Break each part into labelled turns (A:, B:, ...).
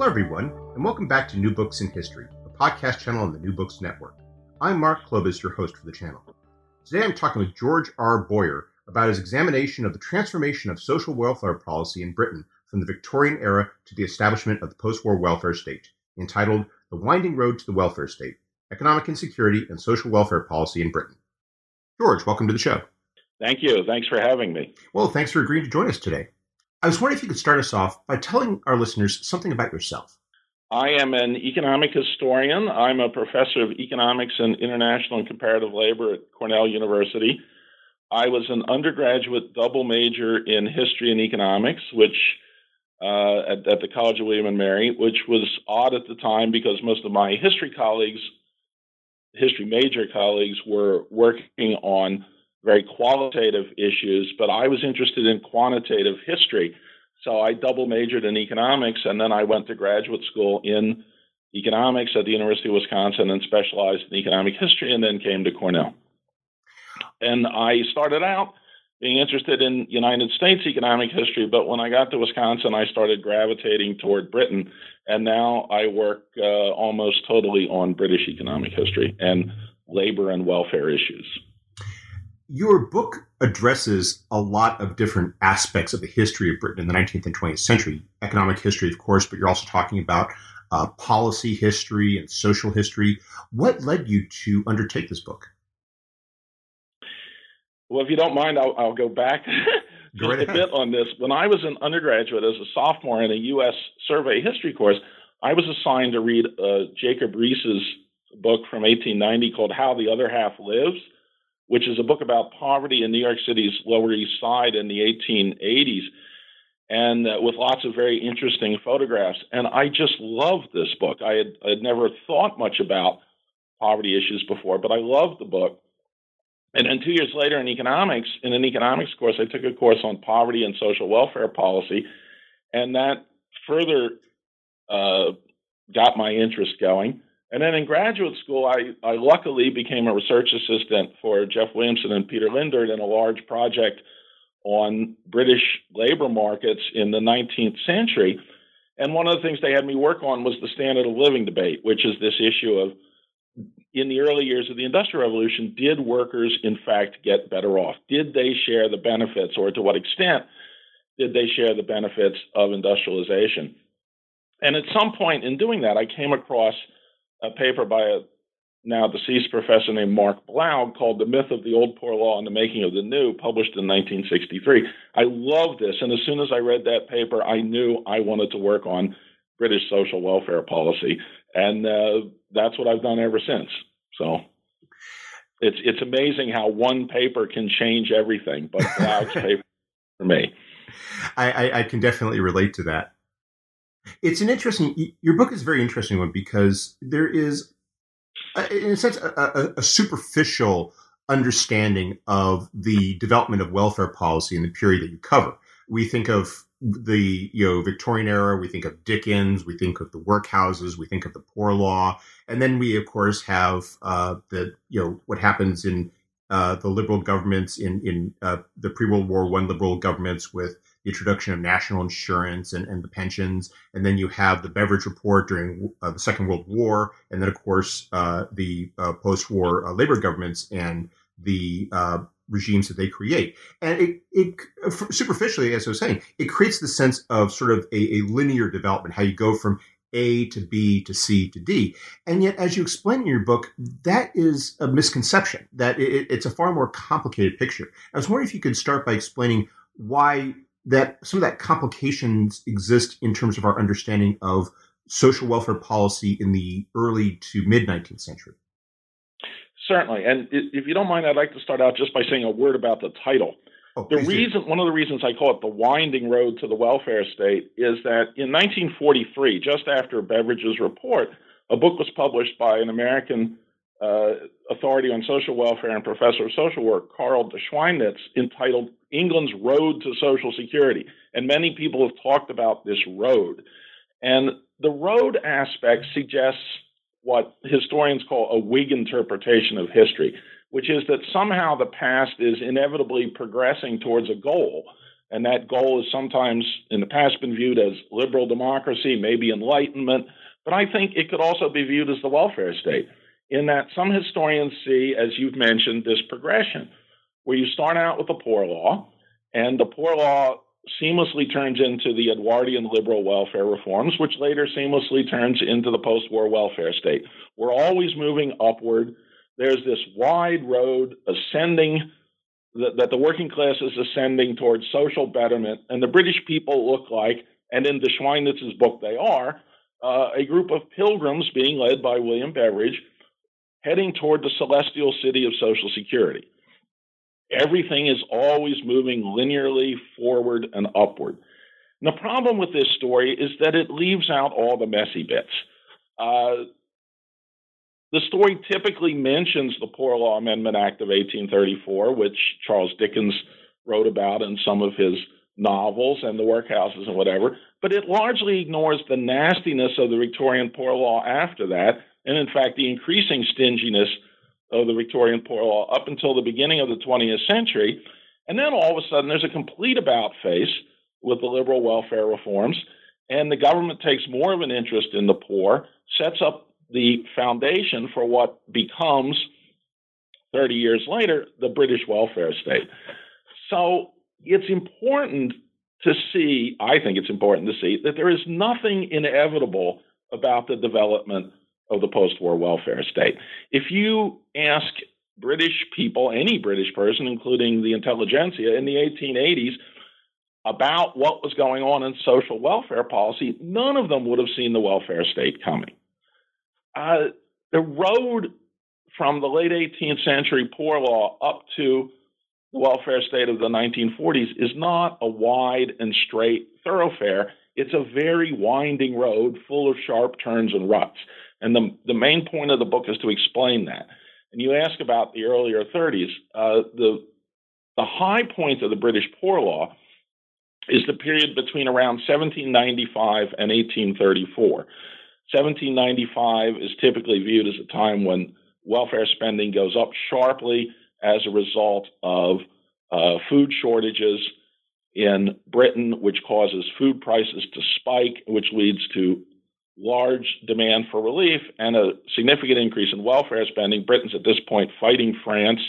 A: Hello, everyone, and welcome back to New Books in History, a podcast channel on the New Books Network. I'm Mark Klobas, your host for the channel. Today I'm talking with George R. Boyer about his examination of the transformation of social welfare policy in Britain from the Victorian era to the establishment of the post war welfare state, entitled The Winding Road to the Welfare State Economic Insecurity and Social Welfare Policy in Britain. George, welcome to the show.
B: Thank you. Thanks for having me.
A: Well, thanks for agreeing to join us today. I was wondering if you could start us off by telling our listeners something about yourself.
B: I am an economic historian. I'm a professor of economics and international and comparative labor at Cornell University. I was an undergraduate double major in history and economics, which uh, at, at, the College of William and Mary, which was odd at the time because most of my history colleagues, history major colleagues, were working on very qualitative issues, but I was interested in quantitative history. So I double majored in economics, and then I went to graduate school in economics at the University of Wisconsin and specialized in economic history, and then came to Cornell. And I started out being interested in United States economic history, but when I got to Wisconsin, I started gravitating toward Britain, and now I work uh, almost totally on British economic history and labor and welfare issues
A: your book addresses a lot of different aspects of the history of Britain in the 19th and 20th century. Economic history, of course, but you're also talking about uh, policy history and social history. What led you to undertake this book?
B: Well, if you don't mind, I'll, I'll go back just right a bit on this. When I was an undergraduate as a sophomore in a U.S. survey history course, I was assigned to read uh, Jacob Riis's book from 1890 called How the Other Half Lives which is a book about poverty in New York City's Lower East Side in the 1880s, and uh, with lots of very interesting photographs. And I just loved this book. I had, I had never thought much about poverty issues before, but I loved the book. And then two years later in economics, in an economics course, I took a course on poverty and social welfare policy, and that further uh, got my interest going. And then in graduate school, I, I luckily became a research assistant for Jeff Williamson and Peter Lindert in a large project on British labor markets in the 19th century. And one of the things they had me work on was the standard of living debate, which is this issue of in the early years of the Industrial Revolution, did workers in fact get better off? Did they share the benefits, or to what extent did they share the benefits of industrialization? And at some point in doing that, I came across a paper by a now deceased professor named Mark Blaug called The Myth of the Old Poor Law and the Making of the New, published in 1963. I love this, and as soon as I read that paper, I knew I wanted to work on British social welfare policy, and uh, that's what I've done ever since. So it's it's amazing how one paper can change everything, but Blaug's paper for me.
A: I, I, I can definitely relate to that. It's an interesting. Your book is a very interesting one because there is, in a sense, a, a, a superficial understanding of the development of welfare policy in the period that you cover. We think of the you know Victorian era, we think of Dickens, we think of the workhouses, we think of the poor law, and then we of course have uh, the you know what happens in uh, the liberal governments in in uh, the pre World War One liberal governments with the introduction of national insurance and, and the pensions. And then you have the Beveridge Report during uh, the Second World War. And then, of course, uh, the uh, post war uh, labor governments and the uh, regimes that they create. And it, it, superficially, as I was saying, it creates the sense of sort of a, a linear development, how you go from a to B to C to D. And yet, as you explain in your book, that is a misconception, that it, it's a far more complicated picture. I was wondering if you could start by explaining why that some of that complications exist in terms of our understanding of social welfare policy in the early to mid 19th century.
B: Certainly. And if you don't mind, I'd like to start out just by saying a word about the title. Oh, the reason, do. one of the reasons I call it the winding road to the welfare state is that in 1943, just after Beveridge's report, a book was published by an American uh, authority on social welfare and professor of social work, Karl de Schweinitz, entitled England's Road to Social Security. And many people have talked about this road. And the road aspect suggests what historians call a Whig interpretation of history, which is that somehow the past is inevitably progressing towards a goal. And that goal is sometimes in the past been viewed as liberal democracy, maybe enlightenment, but I think it could also be viewed as the welfare state, in that some historians see, as you've mentioned, this progression where you start out with the poor law, and the poor law seamlessly turns into the Edwardian liberal welfare reforms, which later seamlessly turns into the post war welfare state. We're always moving upward. There's this wide road ascending that, that the working class is ascending towards social betterment, and the British people look like, and in de Schweinitz's book they are, uh, a group of pilgrims being led by William Beveridge heading toward the celestial city of Social Security. Everything is always moving linearly forward and upward. And the problem with this story is that it leaves out all the messy bits. Uh, the story typically mentions the Poor Law Amendment Act of 1834, which Charles Dickens wrote about in some of his novels and the workhouses and whatever, but it largely ignores the nastiness of the Victorian Poor Law after that, and in fact, the increasing stinginess of the Victorian Poor Law up until the beginning of the 20th century. And then all of a sudden, there's a complete about face with the liberal welfare reforms, and the government takes more of an interest in the poor, sets up the foundation for what becomes 30 years later the British welfare state. So it's important to see, I think it's important to see, that there is nothing inevitable about the development of the post war welfare state. If you ask British people, any British person, including the intelligentsia in the 1880s, about what was going on in social welfare policy, none of them would have seen the welfare state coming. Uh, the road from the late 18th century poor law up to the welfare state of the 1940s is not a wide and straight thoroughfare. It's a very winding road full of sharp turns and ruts. And the, the main point of the book is to explain that. And you ask about the earlier 30s. Uh, the, the high point of the British Poor Law is the period between around 1795 and 1834. 1795 is typically viewed as a time when welfare spending goes up sharply as a result of uh, food shortages in Britain, which causes food prices to spike, which leads to large demand for relief and a significant increase in welfare spending. Britain's at this point fighting France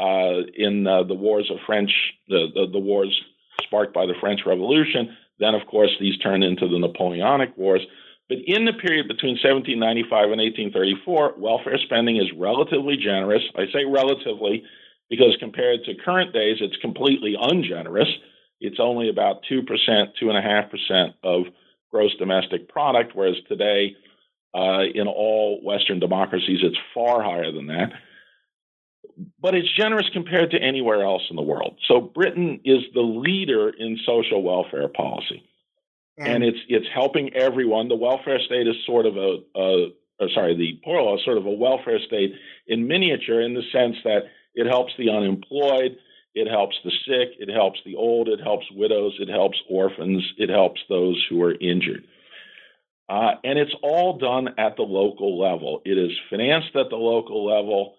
B: uh, in uh, the wars of French, the, the, the, wars sparked by the French Revolution. Then, of course, these turn into the Napoleonic Wars. But in the period between 1795 and 1834, welfare spending is relatively generous. I say relatively because compared to current days, it's completely ungenerous. It's only about 2%, 2.5% of gross domestic product, whereas today, uh, in all Western democracies, it's far higher than that. But it's generous compared to anywhere else in the world. So Britain is the leader in social welfare policy, and, and it's it's helping everyone. The welfare state is sort of a, a sorry, the poor law is sort of a welfare state in miniature, in the sense that it helps the unemployed, it helps the sick, it helps the old, it helps widows, it helps orphans, it helps those who are injured. Uh, and it's all done at the local level. It is financed at the local level.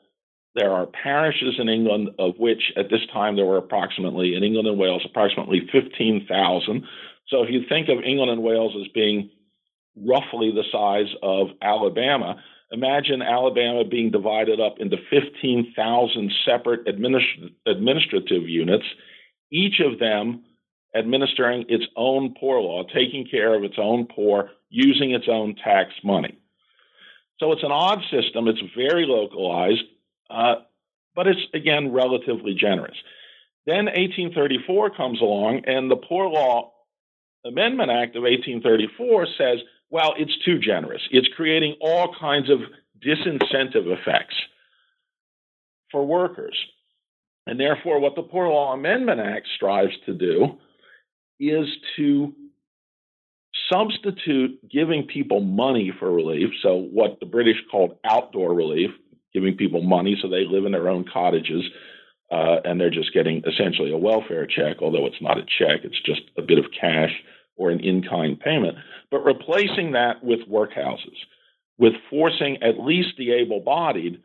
B: There are parishes in England, of which at this time there were approximately, in England and Wales, approximately 15,000. So if you think of England and Wales as being roughly the size of Alabama, Imagine Alabama being divided up into 15,000 separate administ- administrative units, each of them administering its own poor law, taking care of its own poor, using its own tax money. So it's an odd system. It's very localized, uh, but it's, again, relatively generous. Then 1834 comes along, and the Poor Law Amendment Act of 1834 says well, it's too generous. It's creating all kinds of disincentive effects for workers. And therefore, what the Poor Law Amendment Act strives to do is to substitute giving people money for relief, so what the British called outdoor relief, giving people money so they live in their own cottages uh, and they're just getting essentially a welfare check, although it's not a check, it's just a bit of cash or an in kind payment, but replacing that with workhouses, with forcing at least the able bodied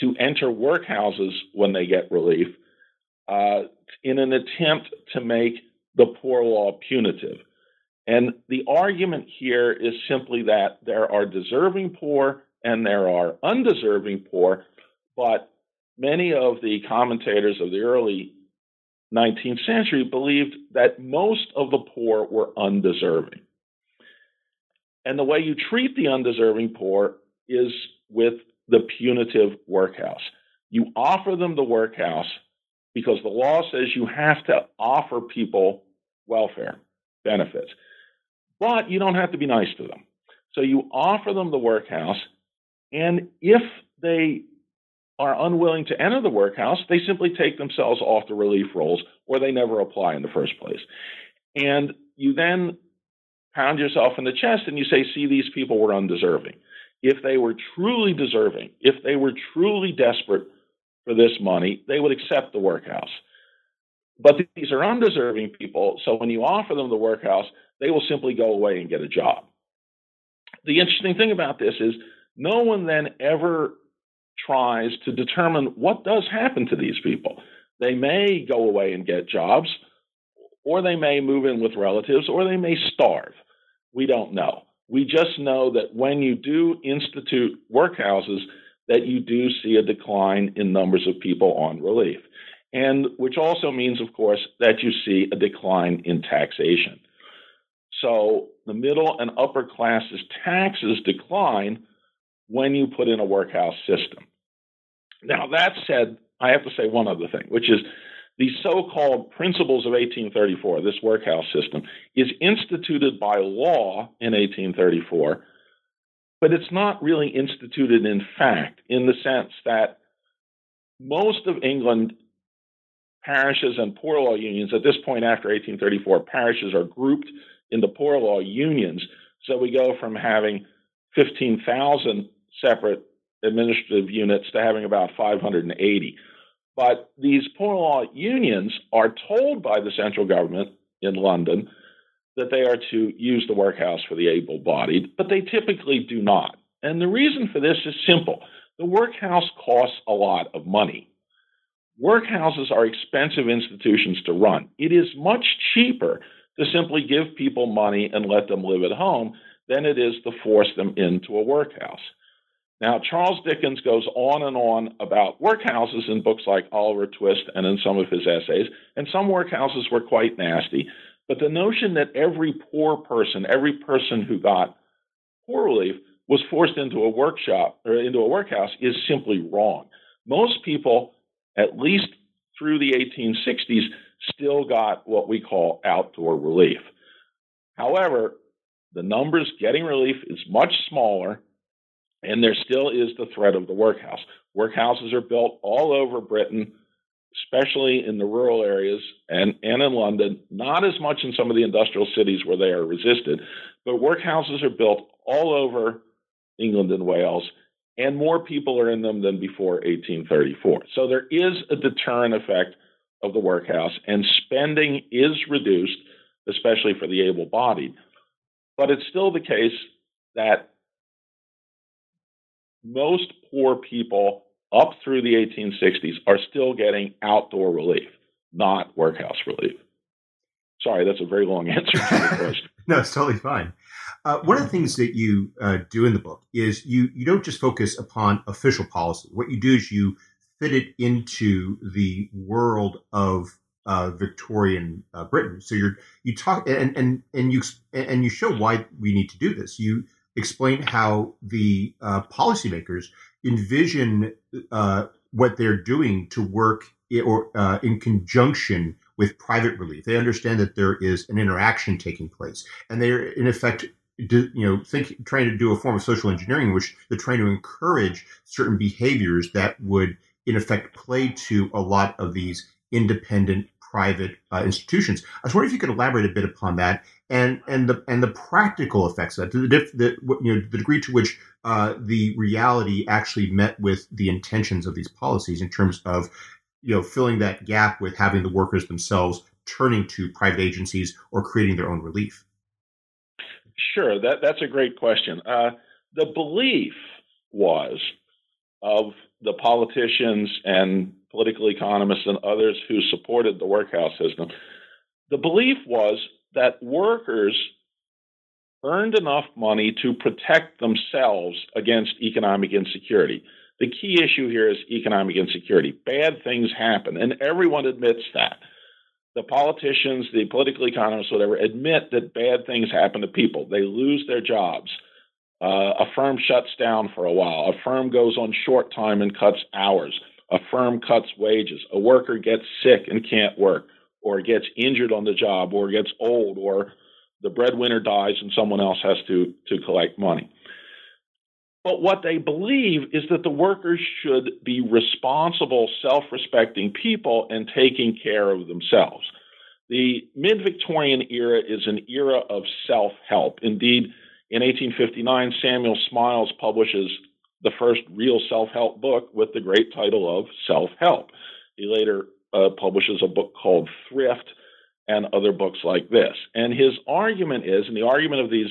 B: to enter workhouses when they get relief, uh, in an attempt to make the poor law punitive. And the argument here is simply that there are deserving poor and there are undeserving poor, but many of the commentators of the early 19th century believed that most of the poor were undeserving. And the way you treat the undeserving poor is with the punitive workhouse. You offer them the workhouse because the law says you have to offer people welfare benefits, but you don't have to be nice to them. So you offer them the workhouse, and if they are unwilling to enter the workhouse, they simply take themselves off the relief rolls or they never apply in the first place. And you then pound yourself in the chest and you say, see, these people were undeserving. If they were truly deserving, if they were truly desperate for this money, they would accept the workhouse. But these are undeserving people, so when you offer them the workhouse, they will simply go away and get a job. The interesting thing about this is no one then ever tries to determine what does happen to these people. They may go away and get jobs, or they may move in with relatives, or they may starve. We don't know. We just know that when you do institute workhouses, that you do see a decline in numbers of people on relief. And which also means, of course, that you see a decline in taxation. So the middle and upper classes' taxes decline when you put in a workhouse system. Now, that said, I have to say one other thing, which is the so called Principles of 1834, this workhouse system, is instituted by law in 1834, but it's not really instituted in fact, in the sense that most of England parishes and poor law unions, at this point after 1834, parishes are grouped into poor law unions. So we go from having 15,000 separate administrative units to having about 580. But these poor law unions are told by the central government in London that they are to use the workhouse for the able bodied, but they typically do not. And the reason for this is simple the workhouse costs a lot of money. Workhouses are expensive institutions to run. It is much cheaper to simply give people money and let them live at home than it is to force them into a workhouse. Now, Charles Dickens goes on and on about workhouses in books like Oliver Twist and in some of his essays, and some workhouses were quite nasty. But the notion that every poor person, every person who got poor relief, was forced into a workshop or into a workhouse is simply wrong. Most people, at least through the 1860s, still got what we call outdoor relief. However, the numbers getting relief is much smaller and there still is the threat of the workhouse. Workhouses are built all over Britain, especially in the rural areas and, and in London, not as much in some of the industrial cities where they are resisted, but workhouses are built all over England and Wales, and more people are in them than before 1834. So there is a deterrent effect of the workhouse, and spending is reduced, especially for the able bodied. But it's still the case that most poor people up through the 1860s are still getting outdoor relief, not workhouse relief. Sorry, that's a very long answer to the question.
A: no, it's totally fine. Uh, one of the things that you uh, do in the book is you you don't just focus upon official policy. What you do is you fit it into the world of uh, Victorian uh, Britain. So you're you talk and and and you and you show why we need to do this. You explain how the uh, policymakers envision uh, what they're doing to work or uh, in conjunction with private relief. They understand that there is an interaction taking place, and they're in effect, do, you know, think trying to do a form of social engineering, in which they're trying to encourage certain behaviors that would, in effect, play to a lot of these independent private uh, institutions. I was wondering if you could elaborate a bit upon that and and the and the practical effects of that, the, the you know the degree to which uh, the reality actually met with the intentions of these policies in terms of you know filling that gap with having the workers themselves turning to private agencies or creating their own relief.
B: Sure, that that's a great question. Uh, the belief was of the politicians and political economists, and others who supported the workhouse system, the belief was that workers earned enough money to protect themselves against economic insecurity. The key issue here is economic insecurity. Bad things happen, and everyone admits that. The politicians, the political economists, whatever, admit that bad things happen to people. They lose their jobs. Uh, a firm shuts down for a while. A firm goes on short time and cuts hours. A firm cuts wages. A worker gets sick and can't work, or gets injured on the job, or gets old, or the breadwinner dies and someone else has to, to collect money. But what they believe is that the workers should be responsible, self respecting people and taking care of themselves. The mid Victorian era is an era of self help. Indeed, in 1859, Samuel Smiles publishes the first real self help book with the great title of Self Help. He later uh, publishes a book called Thrift and other books like this. And his argument is, and the argument of these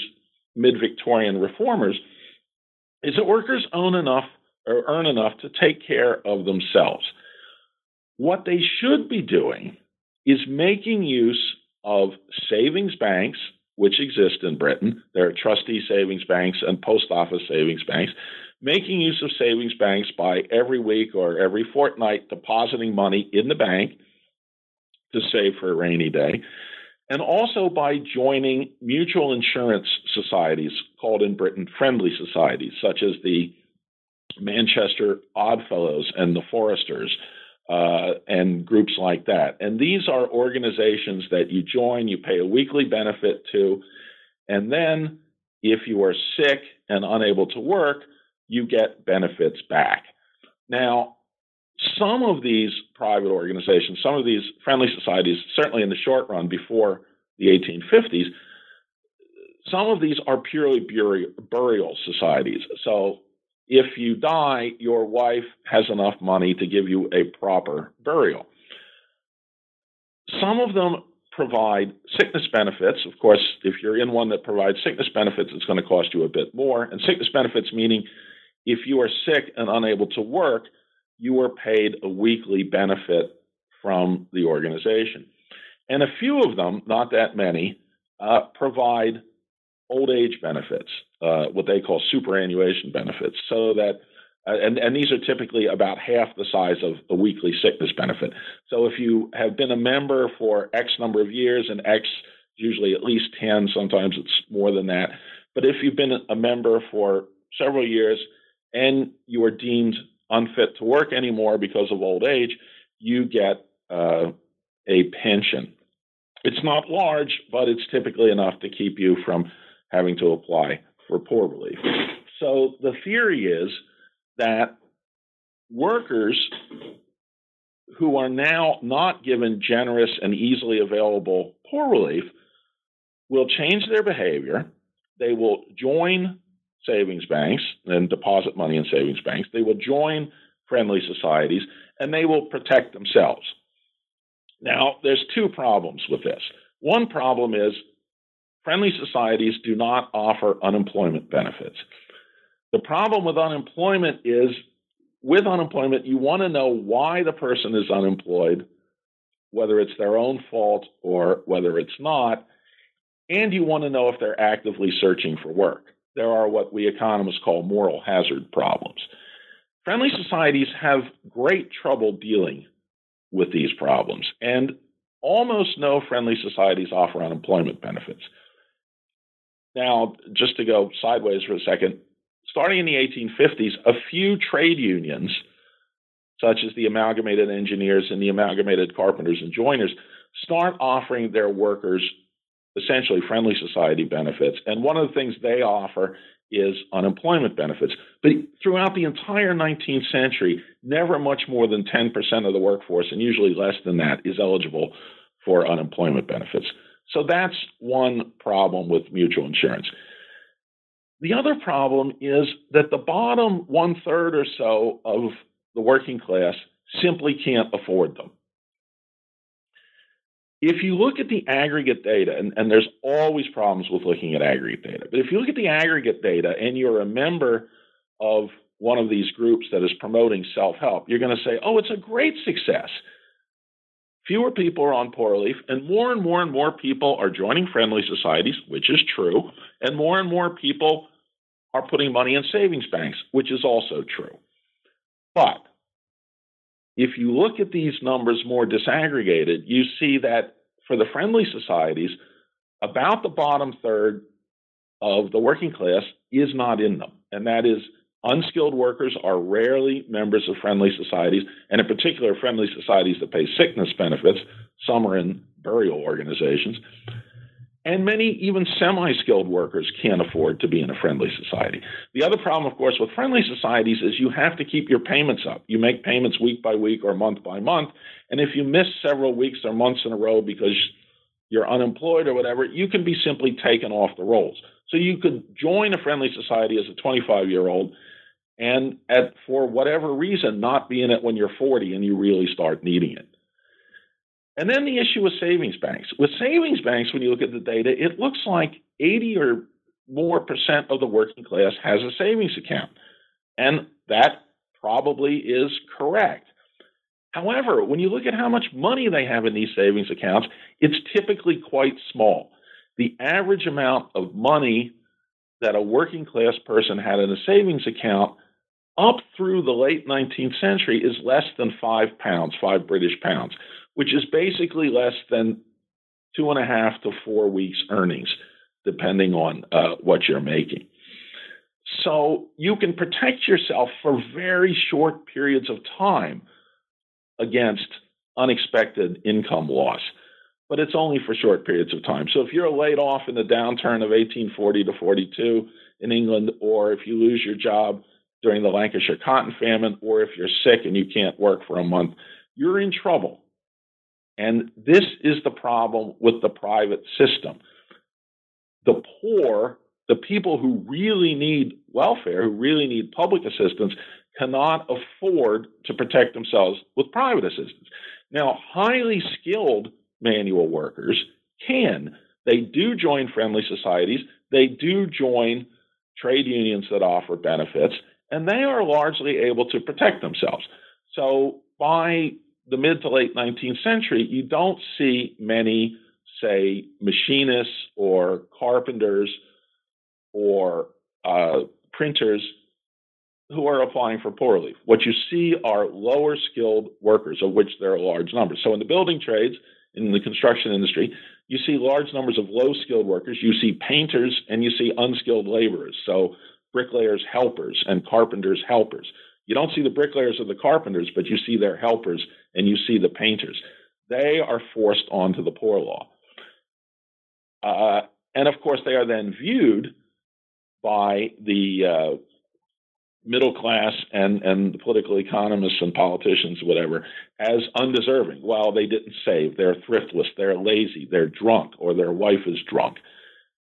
B: mid Victorian reformers, is that workers own enough or earn enough to take care of themselves. What they should be doing is making use of savings banks, which exist in Britain. There are trustee savings banks and post office savings banks. Making use of savings banks by every week or every fortnight depositing money in the bank to save for a rainy day, and also by joining mutual insurance societies called in Britain friendly societies, such as the Manchester Oddfellows and the Foresters. Uh, and groups like that. And these are organizations that you join, you pay a weekly benefit to, and then if you are sick and unable to work, you get benefits back. Now, some of these private organizations, some of these friendly societies, certainly in the short run before the 1850s, some of these are purely burial societies. So if you die, your wife has enough money to give you a proper burial. Some of them provide sickness benefits. Of course, if you're in one that provides sickness benefits, it's going to cost you a bit more. And sickness benefits meaning if you are sick and unable to work, you are paid a weekly benefit from the organization. And a few of them, not that many, uh, provide old age benefits, uh, what they call superannuation benefits, so that uh, and, and these are typically about half the size of a weekly sickness benefit. So if you have been a member for X number of years, and X usually at least 10, sometimes it's more than that. But if you've been a member for several years and you are deemed unfit to work anymore because of old age, you get uh, a pension. It's not large, but it's typically enough to keep you from having to apply for poor relief. So the theory is that workers who are now not given generous and easily available poor relief will change their behavior. They will join savings banks and deposit money in savings banks. They will join friendly societies and they will protect themselves. Now, there's two problems with this. One problem is friendly societies do not offer unemployment benefits. The problem with unemployment is with unemployment, you want to know why the person is unemployed, whether it's their own fault or whether it's not, and you want to know if they're actively searching for work there are what we economists call moral hazard problems. Friendly societies have great trouble dealing with these problems, and almost no friendly societies offer unemployment benefits. Now, just to go sideways for a second, starting in the 1850s, a few trade unions, such as the Amalgamated Engineers and the Amalgamated Carpenters and Joiners, start offering their workers essentially friendly society benefits. And one of the things they offer is unemployment benefits. But throughout the entire 19th century, never much more than 10% of the workforce, and usually less than that, is eligible for unemployment benefits. So that's one problem with mutual insurance. The other problem is that the bottom one third or so of the working class simply can't afford them if you look at the aggregate data, and, and, there's always problems with looking at aggregate data, but if you look at the aggregate data and you're a member of one of these groups that is promoting self help, you're going to say, oh, it's a great success. Fewer people are on poor relief, and more and more and more people are joining friendly societies, which is true, and more and more people are putting money in savings banks, which is also true. But if you look at these numbers more disaggregated, you see that for the friendly societies, about the bottom third of the working class is not in them. And that is unskilled workers are rarely members of friendly societies, and in particular, friendly societies that pay sickness benefits. Some are in burial organizations. And many, even semi skilled workers, can't afford to be in a friendly society. The other problem, of course, with friendly societies is you have to keep your payments up. You make payments week by week or month by month. And if you miss several weeks or months in a row because you're unemployed or whatever, you can be simply taken off the rolls. So you could join a friendly society as a 25 year old and at, for whatever reason, not be in it when you're 40 and you really start needing it. And then the issue with savings banks. With savings banks, when you look at the data, it looks like 80 or more percent of the working class has a savings account. And that probably is correct. However, when you look at how much money they have in these savings accounts, it's typically quite small. The average amount of money that a working class person had in a savings account up through the late 19th century is less than five pounds, five British pounds which is basically less than two and a half to four weeks' earnings, depending on uh, what you're making. So you can protect yourself for very short periods of time against unexpected income loss, but it's only for short periods of time. So if you're laid off in the downturn of 1840 to 42 in England, or if you lose your job during the Lancashire cotton famine, or if you're sick and you can't work for a month, you're in trouble. And this is the problem with the private system. The poor, the people who really need welfare, who really need public assistance, cannot afford to protect themselves with private assistance. Now, highly skilled manual workers can. They do join friendly societies, they do join trade unions that offer benefits, and they are largely able to protect themselves. So, by the mid to late 19th century, you don't see many, say, machinists or carpenters or uh, printers who are applying for poor relief. What you see are lower skilled workers, of which there are large numbers. So in the building trades, in the construction industry, you see large numbers of low skilled workers. You see painters and you see unskilled laborers. So bricklayers, helpers, and carpenters, helpers. You don't see the bricklayers or the carpenters, but you see their helpers and you see the painters. They are forced onto the poor law. Uh, and of course, they are then viewed by the uh, middle class and, and the political economists and politicians, whatever, as undeserving. Well, they didn't save, they're thriftless, they're lazy, they're drunk, or their wife is drunk.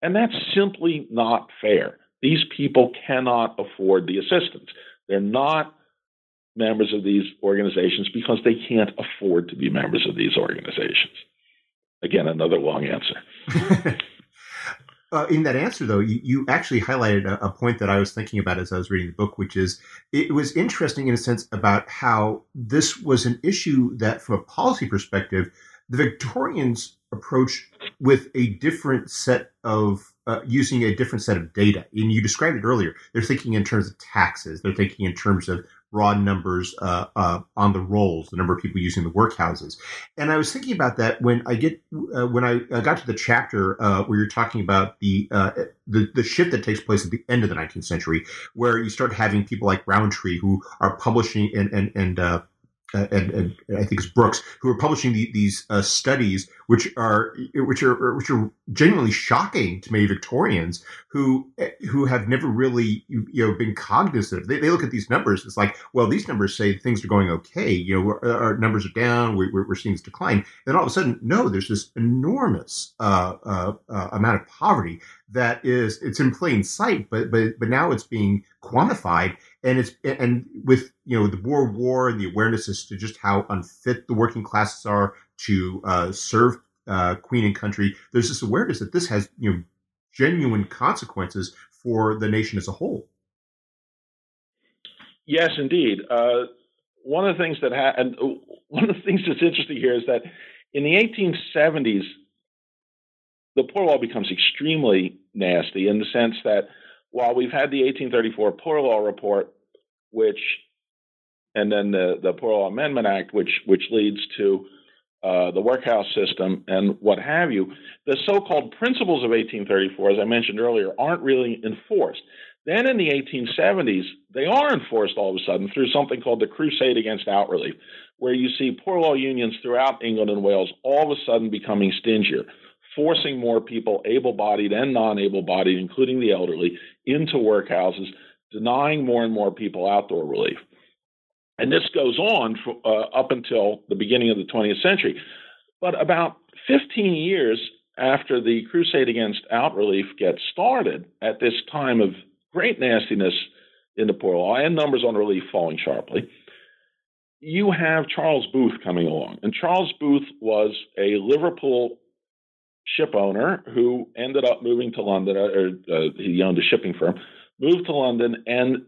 B: And that's simply not fair. These people cannot afford the assistance. They're not members of these organizations because they can't afford to be members of these organizations. Again, another long answer.
A: uh, in that answer, though, you, you actually highlighted a, a, point that I was thinking about as I was reading the book, which is it was interesting in a sense about how this was an issue that, from a policy perspective, the Victorians approached with a different set of uh, using a different set of data. And you described it earlier. They're thinking in terms of taxes. They're thinking in terms of raw numbers uh, uh, on the rolls, the number of people using the workhouses. And I was thinking about that when I get uh, when I got to the chapter uh, where you're talking about the, uh, the the shift that takes place at the end of the 19th century, where you start having people like Rowntree who are publishing and and and uh, and, and, I think it's Brooks, who are publishing the, these uh, studies, which are which are which are genuinely shocking to many Victorians who who have never really you know been cognizant. They, they look at these numbers. It's like, well, these numbers say things are going okay. You know, our numbers are down. We're, we're seeing this decline. And then all of a sudden, no, there's this enormous uh, uh, uh, amount of poverty that is it's in plain sight, but but but now it's being quantified and it's and with you know the Boer War and the awareness as to just how unfit the working classes are to uh, serve uh, Queen and country. There's this awareness that this has you know genuine consequences for the nation as a whole.
B: Yes, indeed. Uh, one of the things that ha- and one of the things that's interesting here is that in the 1870s, the poor law becomes extremely nasty in the sense that while we've had the 1834 Poor Law Report, which and then the, the Poor Law Amendment Act, which which leads to uh, the workhouse system and what have you, the so-called principles of 1834, as I mentioned earlier, aren't really enforced. Then in the 1870s, they are enforced all of a sudden through something called the Crusade Against Out Relief, where you see poor law unions throughout England and Wales all of a sudden becoming stingier forcing more people, able bodied and non able bodied, including the elderly, into workhouses, denying more and more people outdoor relief. And this goes on for, uh, up until the beginning of the 20th century. But about 15 years after the crusade against out relief gets started, at this time of great nastiness in the poor law and numbers on relief falling sharply, you have Charles Booth coming along. And Charles Booth was a Liverpool ship owner who ended up moving to London, or uh, he owned a shipping firm, moved to London, and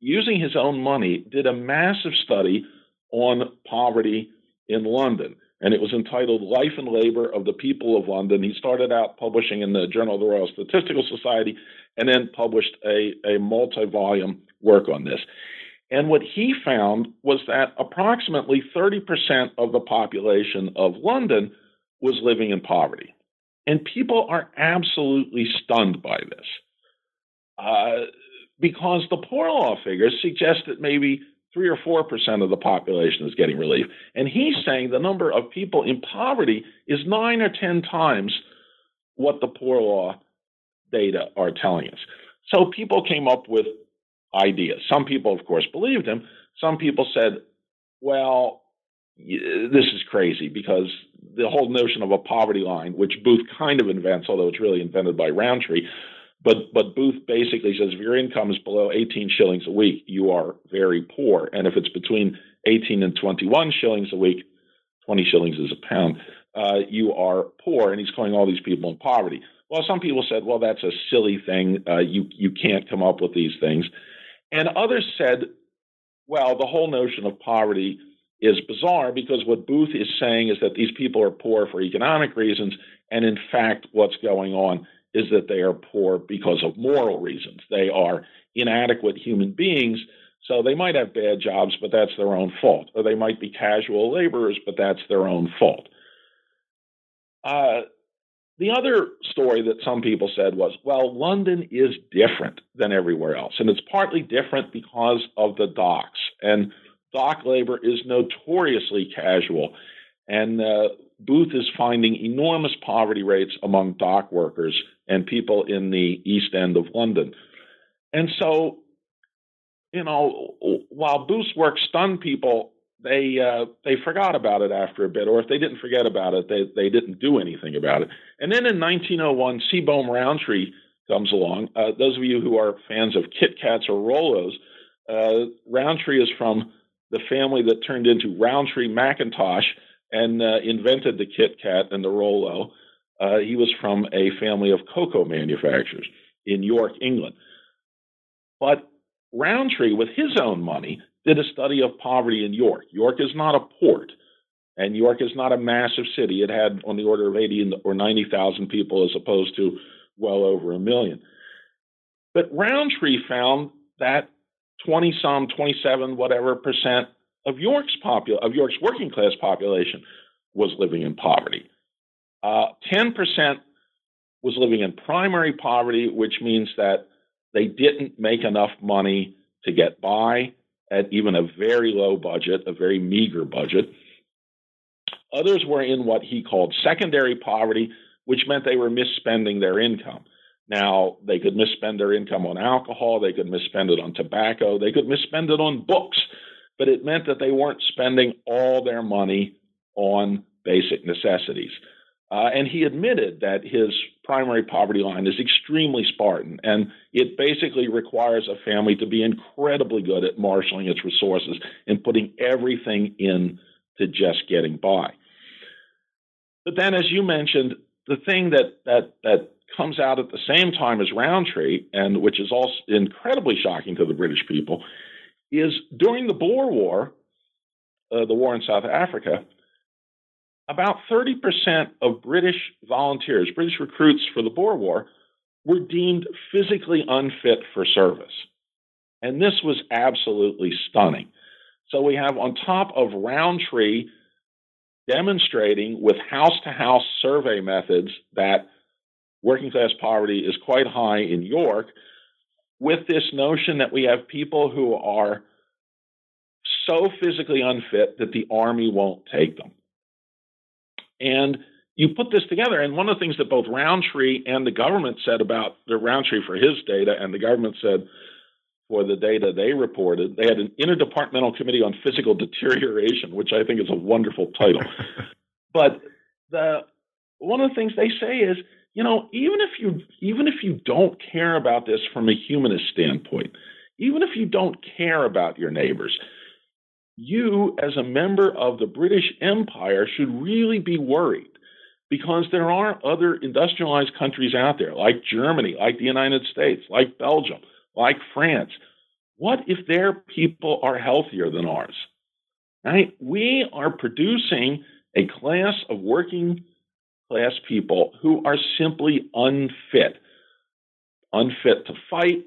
B: using his own money, did a massive study on poverty in London. And it was entitled Life and Labor of the People of London. He started out publishing in the Journal of the Royal Statistical Society and then published a, a multi volume work on this. And what he found was that approximately 30% of the population of London was living in poverty. And people are absolutely stunned by this uh, because the poor law figures suggest that maybe three or four percent of the population is getting relief. And he's saying the number of people in poverty is nine or 10 times what the poor law data are telling us. So people came up with ideas. Some people, of course, believed him. Some people said, well, this is crazy because the whole notion of a poverty line, which Booth kind of invents, although it's really invented by Rowntree. but but Booth basically says if your income is below 18 shillings a week, you are very poor, and if it's between 18 and 21 shillings a week, 20 shillings is a pound, uh, you are poor, and he's calling all these people in poverty. Well, some people said, well, that's a silly thing. Uh, you you can't come up with these things, and others said, well, the whole notion of poverty is bizarre because what Booth is saying is that these people are poor for economic reasons, and in fact, what's going on is that they are poor because of moral reasons. They are inadequate human beings, so they might have bad jobs, but that's their own fault. Or they might be casual laborers, but that's their own fault. Uh, the other story that some people said was, well, London is different than everywhere else. And it's partly different because of the docks. And dock labor is notoriously casual, and uh, Booth is finding enormous poverty rates among dock workers and people in the East End of London. And so, you know, while Booth's work stunned people, they uh, they forgot about it after a bit, or if they didn't forget about it, they they didn't do anything about it. And then in 1901, Seebohm Rowntree comes along. Uh, those of you who are fans of Kit Kats or Rolos, uh, Rowntree is from the family that turned into Rowntree Mackintosh and uh, invented the Kit Kat and the Rolo. Uh, he was from a family of cocoa manufacturers in York, England. But Rowntree, with his own money, did a study of poverty in York. York is not a port, and York is not a massive city. It had on the order of 80 or 90,000 people as opposed to well over a million. But Rowntree found that 20 some, 27, whatever percent of York's popul- of York's working class population was living in poverty. Uh, 10% was living in primary poverty, which means that they didn't make enough money to get by at even a very low budget, a very meager budget. Others were in what he called secondary poverty, which meant they were misspending their income. Now, they could misspend their income on alcohol, they could misspend it on tobacco, they could misspend it on books, but it meant that they weren't spending all their money on basic necessities. Uh, and he admitted that his primary poverty line is extremely Spartan, and it basically requires a family to be incredibly good at marshaling its resources and putting everything in to just getting by. But then, as you mentioned, the thing that that that comes out at the same time as Rowntree, and which is also incredibly shocking to the British people, is during the Boer War, uh, the war in South Africa, about 30% of British volunteers, British recruits for the Boer War, were deemed physically unfit for service. And this was absolutely stunning. So we have on top of Rowntree demonstrating with house to house survey methods that working class poverty is quite high in York, with this notion that we have people who are so physically unfit that the army won't take them. And you put this together, and one of the things that both Rowntree and the government said about the Rowntree for his data, and the government said for the data they reported, they had an interdepartmental committee on physical deterioration, which I think is a wonderful title. but the one of the things they say is, you know, even if you even if you don't care about this from a humanist standpoint, even if you don't care about your neighbors, you, as a member of the British Empire, should really be worried because there are other industrialized countries out there, like Germany, like the United States, like Belgium, like France. What if their people are healthier than ours? Right? We are producing a class of working class people who are simply unfit, unfit to fight,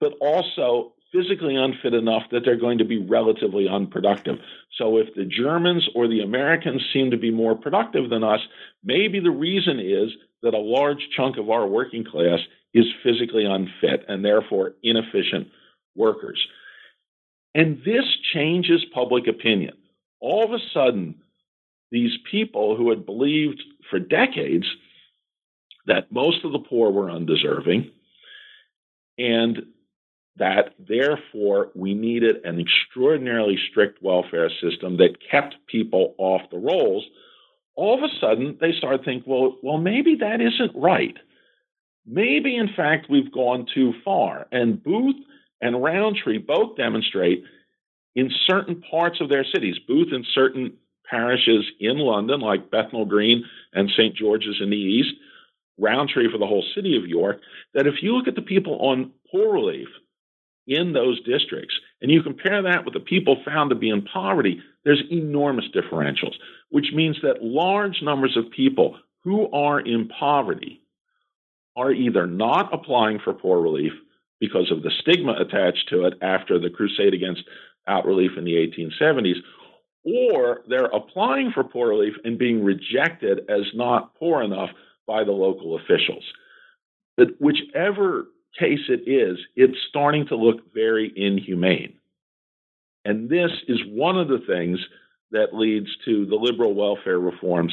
B: but also physically unfit enough that they're going to be relatively unproductive. So if the Germans or the Americans seem to be more productive than us, maybe the reason is that a large chunk of our working class is physically unfit and therefore inefficient workers. And this changes public opinion. All of a sudden, these people who had believed for decades that most of the poor were undeserving and that therefore we needed an extraordinarily strict welfare system that kept people off the rolls, all of a sudden they start thinking, well, well, maybe that isn't right. Maybe, in fact, we've gone too far. And Booth and Rowntree both demonstrate in certain parts of their cities, Booth in certain parishes in London, like Bethnal Green and St. George's in the East, Rowntree for the whole city of York, that if you look at the people on poor relief in those districts, and you compare that with the people found to be in poverty, there's enormous differentials, which means that large numbers of people who are in poverty are either not applying for poor relief because of the stigma attached to it after the crusade against out relief in the 1870s, or they're applying for poor relief and being rejected as not poor enough by the local officials. But whichever case it is, it's starting to look very inhumane. And this is one of the things that leads to the liberal welfare reforms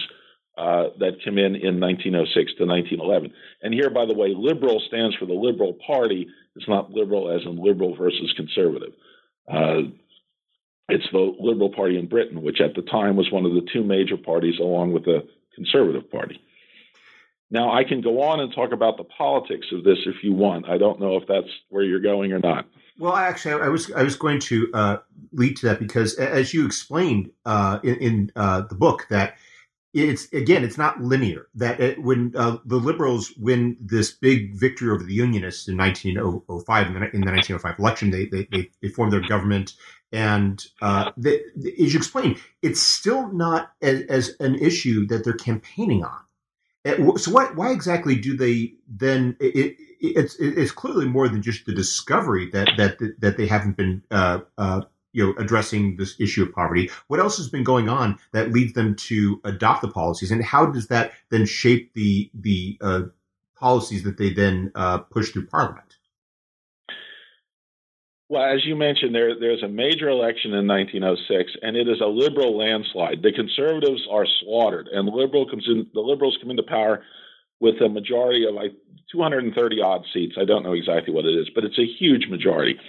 B: uh, that come in in 1906 to 1911. And here, by the way, liberal stands for the Liberal Party. It's not liberal as in liberal versus conservative. Uh, it's the Liberal Party in Britain, which at the time was one of the two major parties along with the Conservative Party. Now, I can go on and talk about the politics of this if you want. I don't know if that's where you're going or not.
A: Well, actually, I was I was going to uh, lead to that because, as you explained uh, in, in uh, the book, that it's again, it's not linear. That it, when uh, the liberals win this big victory over the Unionists in 1905 in the, in the 1905 election, they, they they they form their government, and uh, they, as you explained, it's still not as, as an issue that they're campaigning on uh, so why, why exactly do they then? It, it, it's it's clearly more than just the discovery that that that they haven't been uh, uh, you know addressing this issue of poverty. What else has been going on that leads them to adopt the policies, and how does that then shape the the uh, policies that they then uh, push through Parliament?
B: Well, as you mentioned, there, there's a major election in 1906, and it is a liberal landslide. The conservatives are slaughtered, and the liberal comes in, the liberals come into power with a majority of like 230 odd seats. I don't know exactly what it is, but it's a huge majority.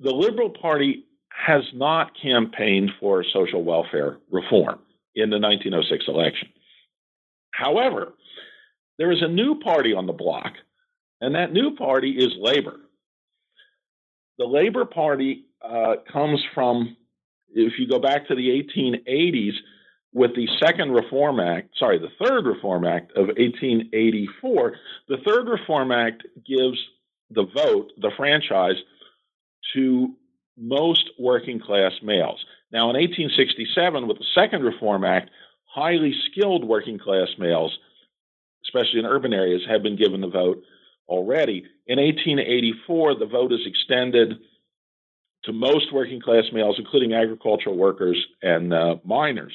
B: The Liberal Party has not campaigned for social welfare reform in the 1906 election. However, there is a new party on the block, and that new party is Labor the Labor Party uh, comes from, if you go back to the 1880s, with the Second Reform Act, sorry, the Third Reform Act of 1884, the Third Reform Act gives the vote, the franchise, to most working class males. Now, in 1867, with the Second Reform Act, highly skilled working class males, especially in urban areas, have been given the vote already. In 1884, the vote is extended to most working class males, including agricultural workers and uh, miners.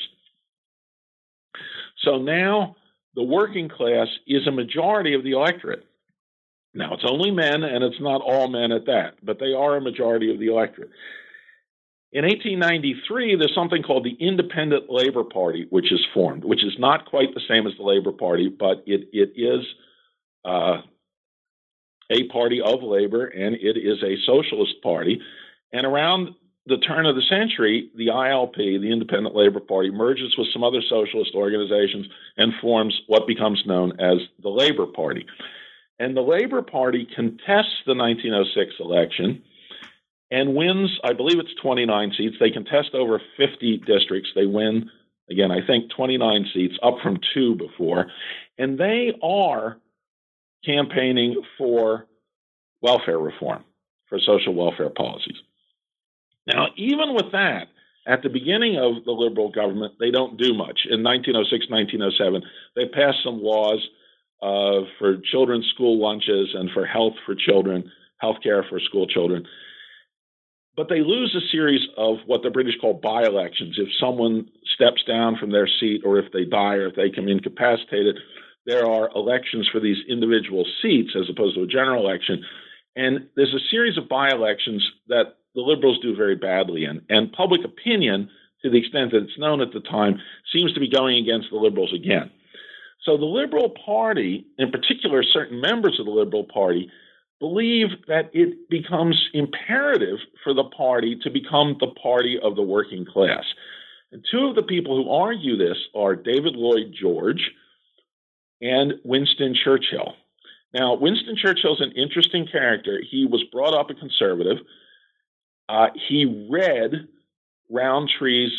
B: So now the working class is a majority of the electorate. Now, it's only men, and it's not all men at that, but they are a majority of the electorate. In 1893, there's something called the Independent Labor Party, which is formed, which is not quite the same as the Labor Party, but it, it is uh, a party of labor and it is a socialist party. And around the turn of the century, the ILP, the Independent Labor Party, merges with some other socialist organizations and forms what becomes known as the Labor Party. And the Labor Party contests the 1906 election and wins, I believe it's 29 seats. They contest over 50 districts. They win, again, I think 29 seats, up from two before. And they are campaigning for welfare reform, for social welfare policies. Now, even with that, at the beginning of the liberal government, they don't do much. In 1906, 1907, they passed some laws uh, for children's school lunches and for health for children, health care for school children. But they lose a series of what the British call by elections. If someone steps down from their seat, or if they die, or if they become incapacitated, there are elections for these individual seats as opposed to a general election. And there's a series of by elections that the liberals do very badly in. And public opinion, to the extent that it's known at the time, seems to be going against the liberals again. So the Liberal Party, in particular, certain members of the Liberal Party, believe that it becomes imperative for the party to become the party of the working class. And two of the people who argue this are David Lloyd George and Winston Churchill. Now, Winston Churchill is an interesting character. He was brought up a conservative. Uh, he read Rowntree's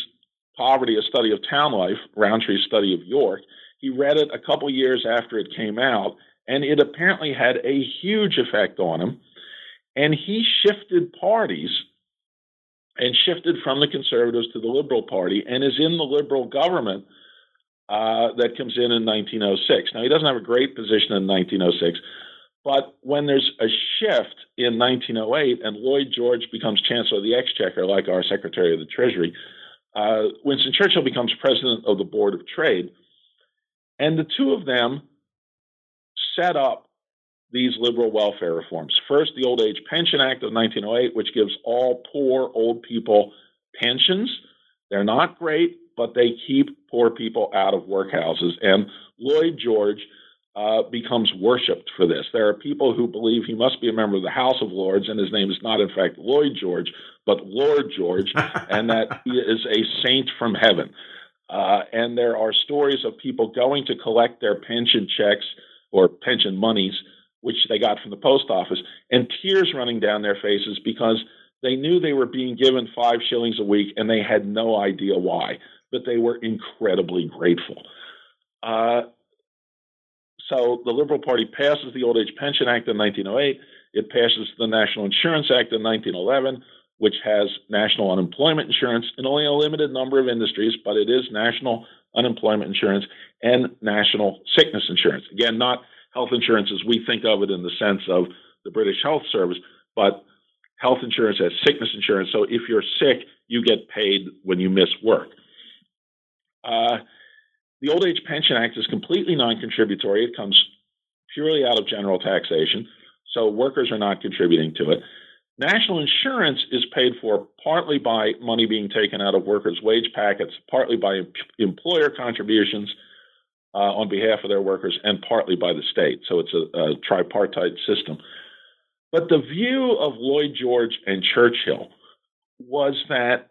B: Poverty, a Study of Town Life, Rowntree's Study of York. He read it a couple years after it came out, and it apparently had a huge effect on him. And he shifted parties and shifted from the conservatives to the Liberal Party and is in the Liberal government uh, that comes in in 1906. Now, he doesn't have a great position in 1906, but when there's a shift in 1908 and Lloyd George becomes Chancellor of the Exchequer, like our Secretary of the Treasury, uh, Winston Churchill becomes President of the Board of Trade. And the two of them set up these liberal welfare reforms. First, the Old Age Pension Act of 1908, which gives all poor old people pensions. They're not great, but they keep poor people out of workhouses. And Lloyd George uh, becomes worshipped for this. There are people who believe he must be a member of the House of Lords, and his name is not, in fact, Lloyd George, but Lord George, and that he is a saint from heaven. Uh, and there are stories of people going to collect their pension checks or pension monies, which they got from the post office, and tears running down their faces because they knew they were being given five shillings a week and they had no idea why, but they were incredibly grateful. Uh, so the Liberal Party passes the Old Age Pension Act in 1908. It passes the National Insurance Act in 1911, which has national unemployment insurance in only a limited number of industries, but it is national unemployment insurance and national sickness insurance. Again, not health insurance as we think of it in the sense of the British Health Service, but health insurance as sickness insurance. So if you're sick, you get paid when you miss work. Uh, the Old Age Pension Act is completely non contributory. It comes purely out of general taxation, so workers are not contributing to it. National insurance is paid for partly by money being taken out of workers' wage packets, partly by em- employer contributions uh, on behalf of their workers, and partly by the state. So it's a, a tripartite system. But the view of Lloyd George and Churchill was that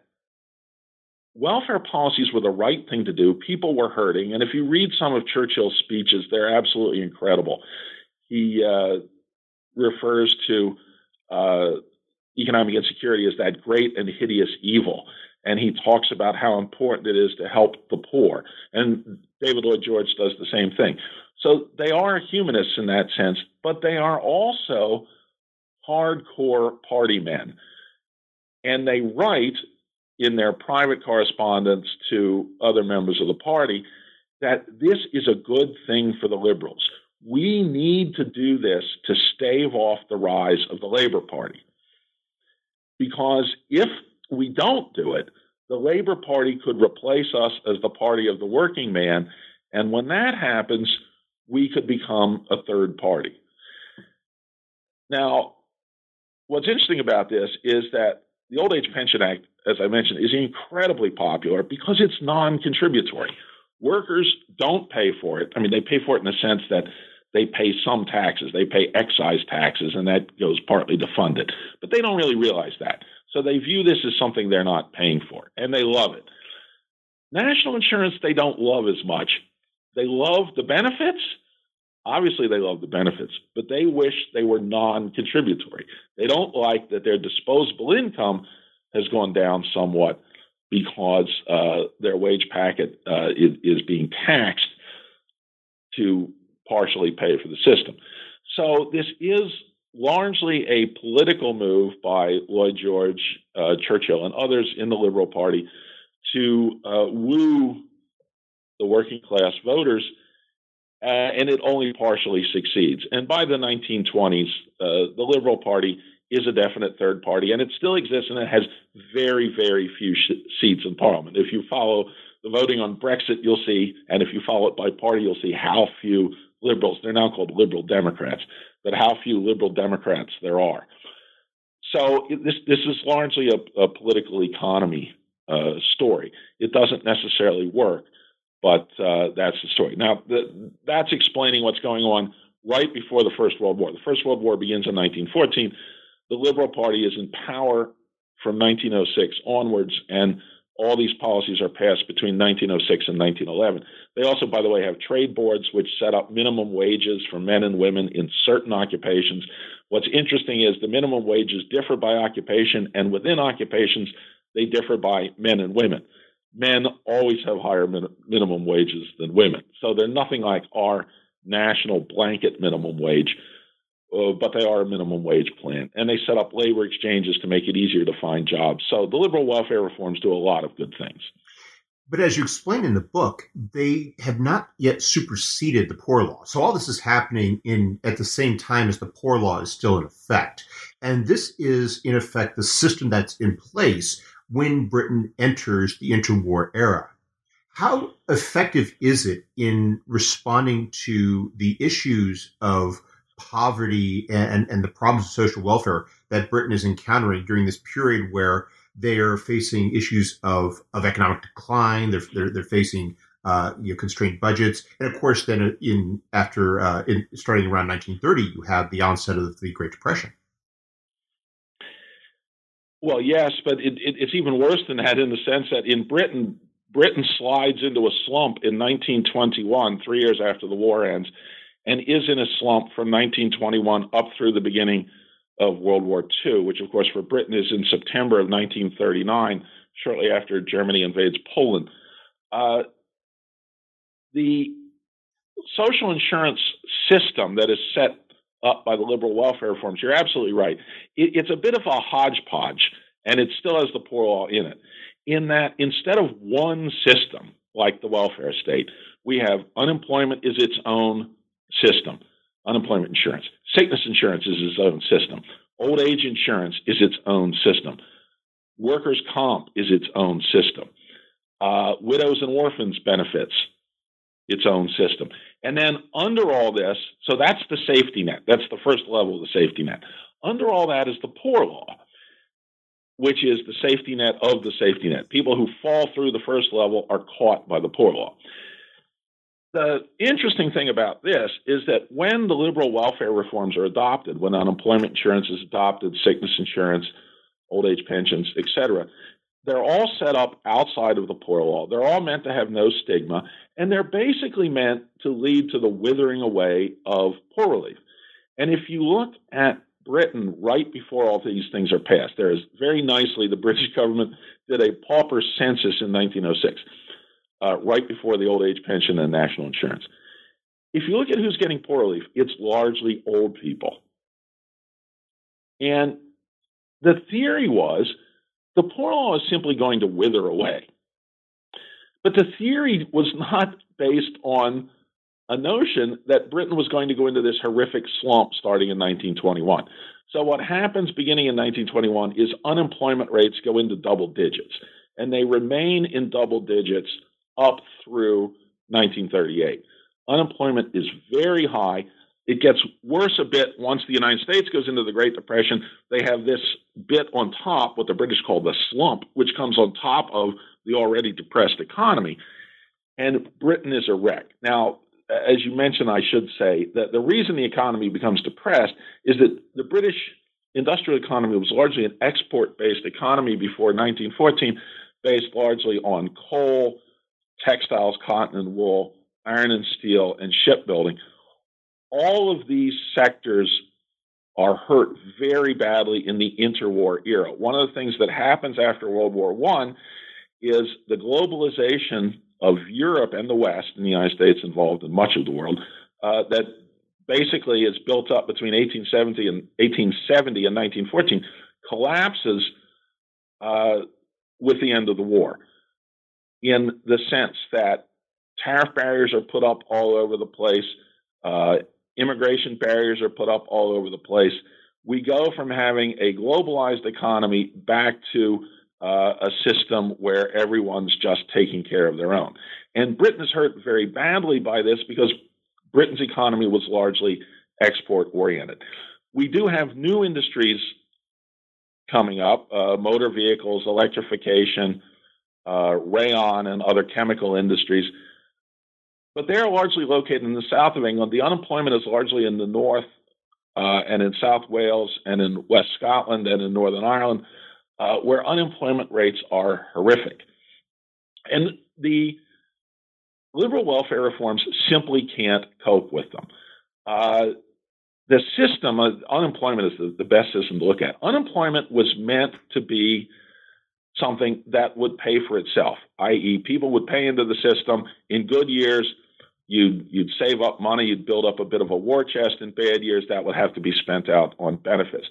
B: welfare policies were the right thing to do. People were hurting. And if you read some of Churchill's speeches, they're absolutely incredible. He uh, refers to uh, economic insecurity as that great and hideous evil. And he talks about how important it is to help the poor. And David Lloyd George does the same thing. So they are humanists in that sense, but they are also hardcore party men. And they write in their private correspondence to other members of the party that this is a good thing for the liberals. We need to do this to stave off the rise of the Labor Party. Because if we don't do it, the Labor Party could replace us as the party of the working man. And when that happens, we could become a third party. Now, what's interesting about this is that the Old Age Pension Act, as I mentioned, is incredibly popular because it's non contributory. Workers don't pay for it. I mean, they pay for it in the sense that they pay some taxes, they pay excise taxes, and that goes partly to fund it. But they don't really realize that. So they view this as something they're not paying for, and they love it. National insurance, they don't love as much. They love the benefits, Obviously, they love the benefits, but they wish they were non contributory. They don't like that their disposable income has gone down somewhat because uh, their wage packet uh, is, is, being taxed to partially pay for the system. So, this is largely a political move by Lloyd George, uh, Churchill, and others in the Liberal Party to uh, woo the working class voters uh, and it only partially succeeds. And by the 1920s, uh, the Liberal Party is a definite third party, and it still exists, and it has very, very few sh- seats in Parliament. If you follow the voting on Brexit, you'll see, and if you follow it by party, you'll see how few liberals, they're now called liberal Democrats, but how few liberal Democrats there are. So this, this is largely a, a political economy uh, story. It doesn't necessarily work. But uh, that's the story. Now, the, that's explaining what's going on right before the First World War. The First World War begins in 1914. The Liberal Party is in power from 1906 onwards, and all these policies are passed between 1906 and 1911. They also, by the way, have trade boards which set up minimum wages for men and women in certain occupations. What's interesting is the minimum wages differ by occupation, and within occupations, they differ by men and women men always have higher min- minimum wages than women. So they're nothing like our national blanket minimum wage, uh, but they are a minimum wage plan. And they set up labor exchanges to make it easier to find jobs. So the liberal welfare reforms do a lot of good things.
A: But as you explain in the book, they have not yet superseded the poor law. So all this is happening in at the same time as the poor law is still in effect. And this is in effect the system that's in place when Britain enters the interwar era. How effective is it in responding to the issues of poverty and, and the problems of social welfare that Britain is encountering during this period where they are facing issues of, of economic decline, they're, they're, they're facing uh, you know, constrained budgets, and of course, then in after uh, in, starting around 1930, you have the onset of the Great Depression.
B: Well, yes, but it, it, it's even worse than that in the sense that in Britain, Britain slides into a slump in 1921, three years after the war ends, and is in a slump from 1921 up through the beginning of World War II, which, of course, for Britain is in September of 1939, shortly after Germany invades Poland. Uh, the social insurance system that is set up by the liberal welfare reforms. You're absolutely right. It, it's a bit of a hodgepodge, and it still has the poor law in it. In that, instead of one system like the welfare state, we have unemployment is its own system, unemployment insurance. Sickness insurance is its own system. Old age insurance is its own system. Workers' comp is its own system. Uh, widows and orphans benefits, its own system. And then under all this, so that's the safety net. That's the first level of the safety net. Under all that is the poor law, which is the safety net of the safety net. People who fall through the first level are caught by the poor law. The interesting thing about this is that when the liberal welfare reforms are adopted, when unemployment insurance is adopted, sickness insurance, old age pensions, etc., they're all set up outside of the poor law. They're all meant to have no stigma, and they're basically meant to lead to the withering away of poor relief. And if you look at Britain right before all these things are passed, there is very nicely the British government did a pauper census in 1906, uh, right before the old age pension and national insurance. If you look at who's getting poor relief, it's largely old people. And the theory was the poor law is simply going to wither away. But the theory was not based on a notion that Britain was going to go into this horrific slump starting in 1921. So, what happens beginning in 1921 is unemployment rates go into double digits, and they remain in double digits up through 1938. Unemployment is very high. It gets worse a bit once the United States goes into the Great Depression. They have this bit on top, what the British call the slump, which comes on top of the already depressed economy. And Britain is a wreck. Now, as you mentioned, I should say that the reason the economy becomes depressed is that the British industrial economy was largely an export based economy before 1914, based largely on coal, textiles, cotton and wool, iron and steel, and shipbuilding. All of these sectors are hurt very badly in the interwar era. One of the things that happens after World War I is the globalization of Europe and the West, and the United States involved in much of the world, uh, that basically is built up between 1870 and 1870 and 1914, collapses uh, with the end of the war, in the sense that tariff barriers are put up all over the place, uh, immigration barriers are put up all over the place. We go from having a globalized economy back to uh, a system where everyone's just taking care of their own. And Britain is hurt very badly by this because Britain's economy was largely export oriented. We do have new industries coming up uh, motor vehicles, electrification, uh, rayon, and other chemical industries. But they're largely located in the south of England. The unemployment is largely in the north uh, and in South Wales and in West Scotland and in Northern Ireland uh, where unemployment rates are horrific. And the liberal welfare reforms simply can't cope with them. Uh, the system, uh, unemployment is the, the best system to look at. Unemployment was meant to be something that would pay for itself, i.e., people would pay into the system. In good years, you'd, you'd save up money, you'd build up a bit of a war chest. In bad years, that would have to be spent out on benefits.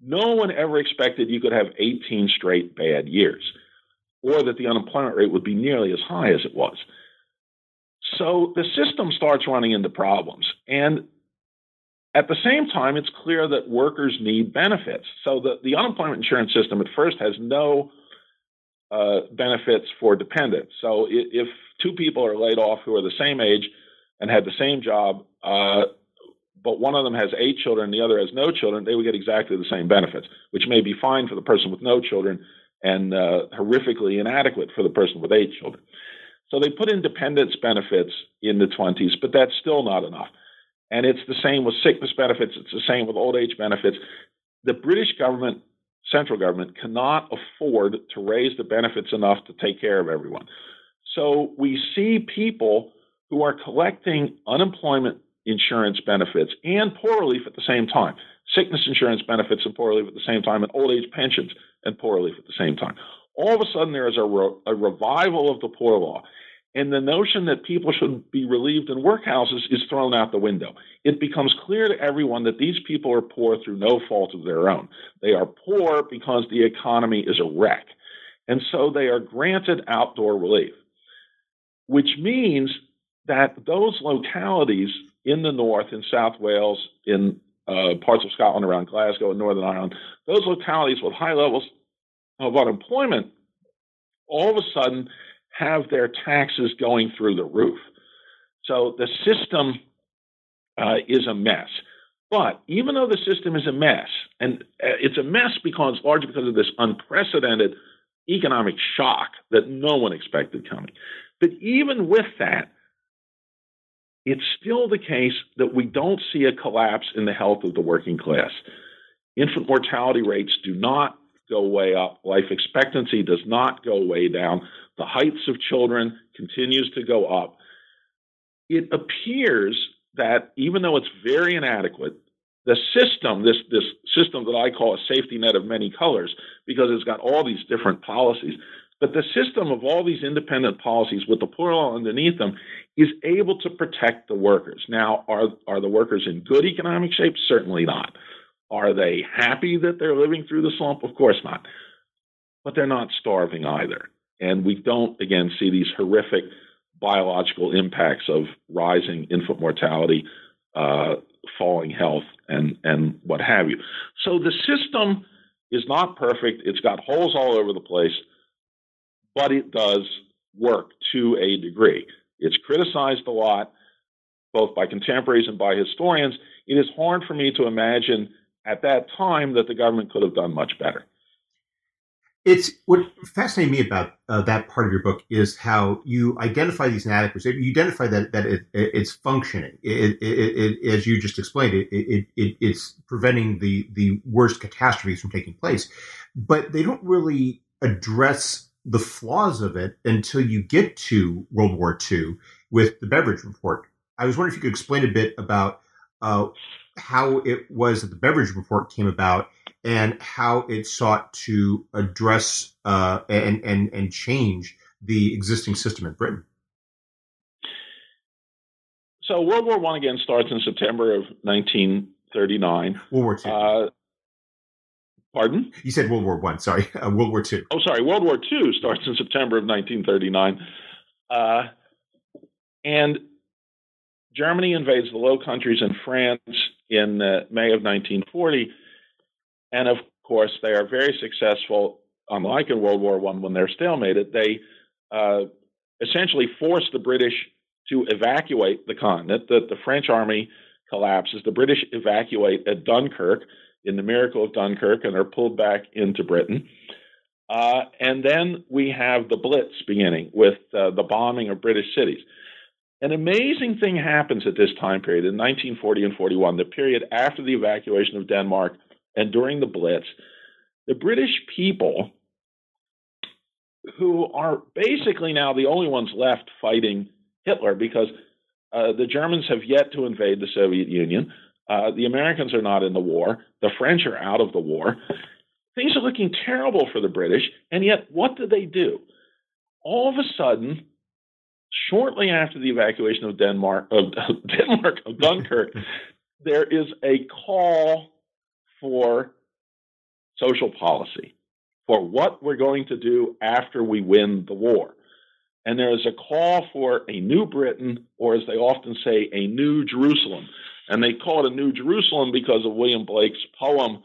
B: No one ever expected you could have 18 straight bad years or that the unemployment rate would be nearly as high as it was. So the system starts running into problems. And at the same time, it's clear that workers need benefits. So the, the unemployment insurance system at first has no uh, benefits for dependents. So if two people are laid off who are the same age and had the same job, uh, but one of them has eight children and the other has no children, they would get exactly the same benefits, which may be fine for the person with no children and uh, horrifically inadequate for the person with eight children. So they put in independence benefits in the 20s, but that's still not enough. And it's the same with sickness benefits, it's the same with old age benefits. The British government, central government, cannot afford to raise the benefits enough to take care of everyone. So we see people who are collecting unemployment insurance benefits and poor relief at the same time. Sickness insurance benefits and poor relief at the same time, and old age pensions and poor relief at the same time. All of a sudden, there is a, re- a revival of the poor law. And the notion that people should be relieved in workhouses is thrown out the window. It becomes clear to everyone that these people are poor through no fault of their own. They are poor because the economy is a wreck. And so they are granted outdoor relief, which means that those localities in the north, in South Wales, in uh, parts of Scotland around Glasgow and Northern Ireland, those localities with high levels of unemployment all of a sudden have their taxes going through the roof. So the system uh, is a mess. But even though the system is a mess, and uh, it's a mess because largely because of this unprecedented economic shock that no one expected coming. But even with that, it's still the case that we don't see a collapse in the health of the working class. Infant mortality rates do not go way up. Life expectancy does not go way down. The heights of children continues to go up. It appears that even though it's very inadequate, the system, this, this system that I call a safety net of many colors, because it's got all these different policies, but the system of all these independent policies with the law underneath them is able to protect the workers. Now, are, are the workers in good economic shape? Certainly not. Are they happy that they're living through the slump? Of course not. but they're not starving either. And we don't, again, see these horrific biological impacts of rising infant mortality, uh, falling health, and, and what have you. So the system is not perfect. It's got holes all over the place, but it does work to a degree. It's criticized a lot, both by contemporaries and by historians. It is hard for me to imagine at that time that the government could have done much better.
A: It's what fascinated me about uh, that part of your book is how you identify these inadequacies. You identify that that it, it, it's functioning. It, as you just explained, it, it's preventing the the worst catastrophes from taking place. But they don't really address the flaws of it until you get to World War II with the Beveridge Report. I was wondering if you could explain a bit about uh, how it was that the Beveridge Report came about and how it sought to address uh, and, and, and change the existing system in Britain.
B: So World War One again starts in September of 1939.
A: World War Two. Uh,
B: pardon?
A: You said World War One. Sorry, uh, World War Two.
B: Oh, sorry. World War Two starts in September of 1939, uh, and Germany invades the Low Countries and France in uh, May of 1940 and of course, they are very successful, unlike in World War One when they're stalemated. They uh, essentially force the British to evacuate the continent. The, the French army collapses. The British evacuate at Dunkirk in the Miracle of Dunkirk and are pulled back into Britain. Uh, and then we have the Blitz beginning with uh, the bombing of British cities. An amazing thing happens at this time period in 1940 and 41, the period after the evacuation of Denmark and during the Blitz, the British people, who are basically now the only ones left fighting Hitler because uh, the Germans have yet to invade the Soviet Union. Uh, the Americans are not in the war. The French are out of the war. Things are looking terrible for the British. And yet, what do they do? All of a sudden, shortly after the evacuation of Denmark, of Denmark, of Dunkirk, there is a call for social policy, for what we're going to do after we win the war. And there is a call for a new Britain, or as they often say, a new Jerusalem. And they call it a new Jerusalem because of William Blake's poem,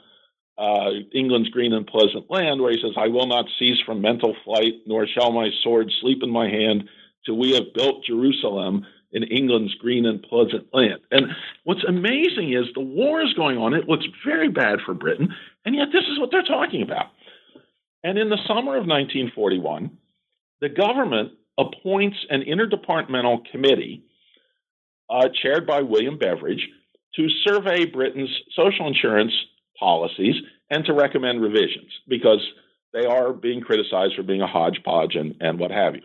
B: uh, England's Green and Pleasant Land, where he says, I will not cease from mental flight, nor shall my sword sleep in my hand, till we have built Jerusalem in England's green and pleasant land. And what's amazing is the war is going on. It looks very bad for Britain, and yet this is what they're talking about. And in the summer of 1941, the government appoints an interdepartmental committee uh, chaired by William Beveridge to survey Britain's social insurance policies and to recommend revisions because they are being criticized for being a hodgepodge and, and what have you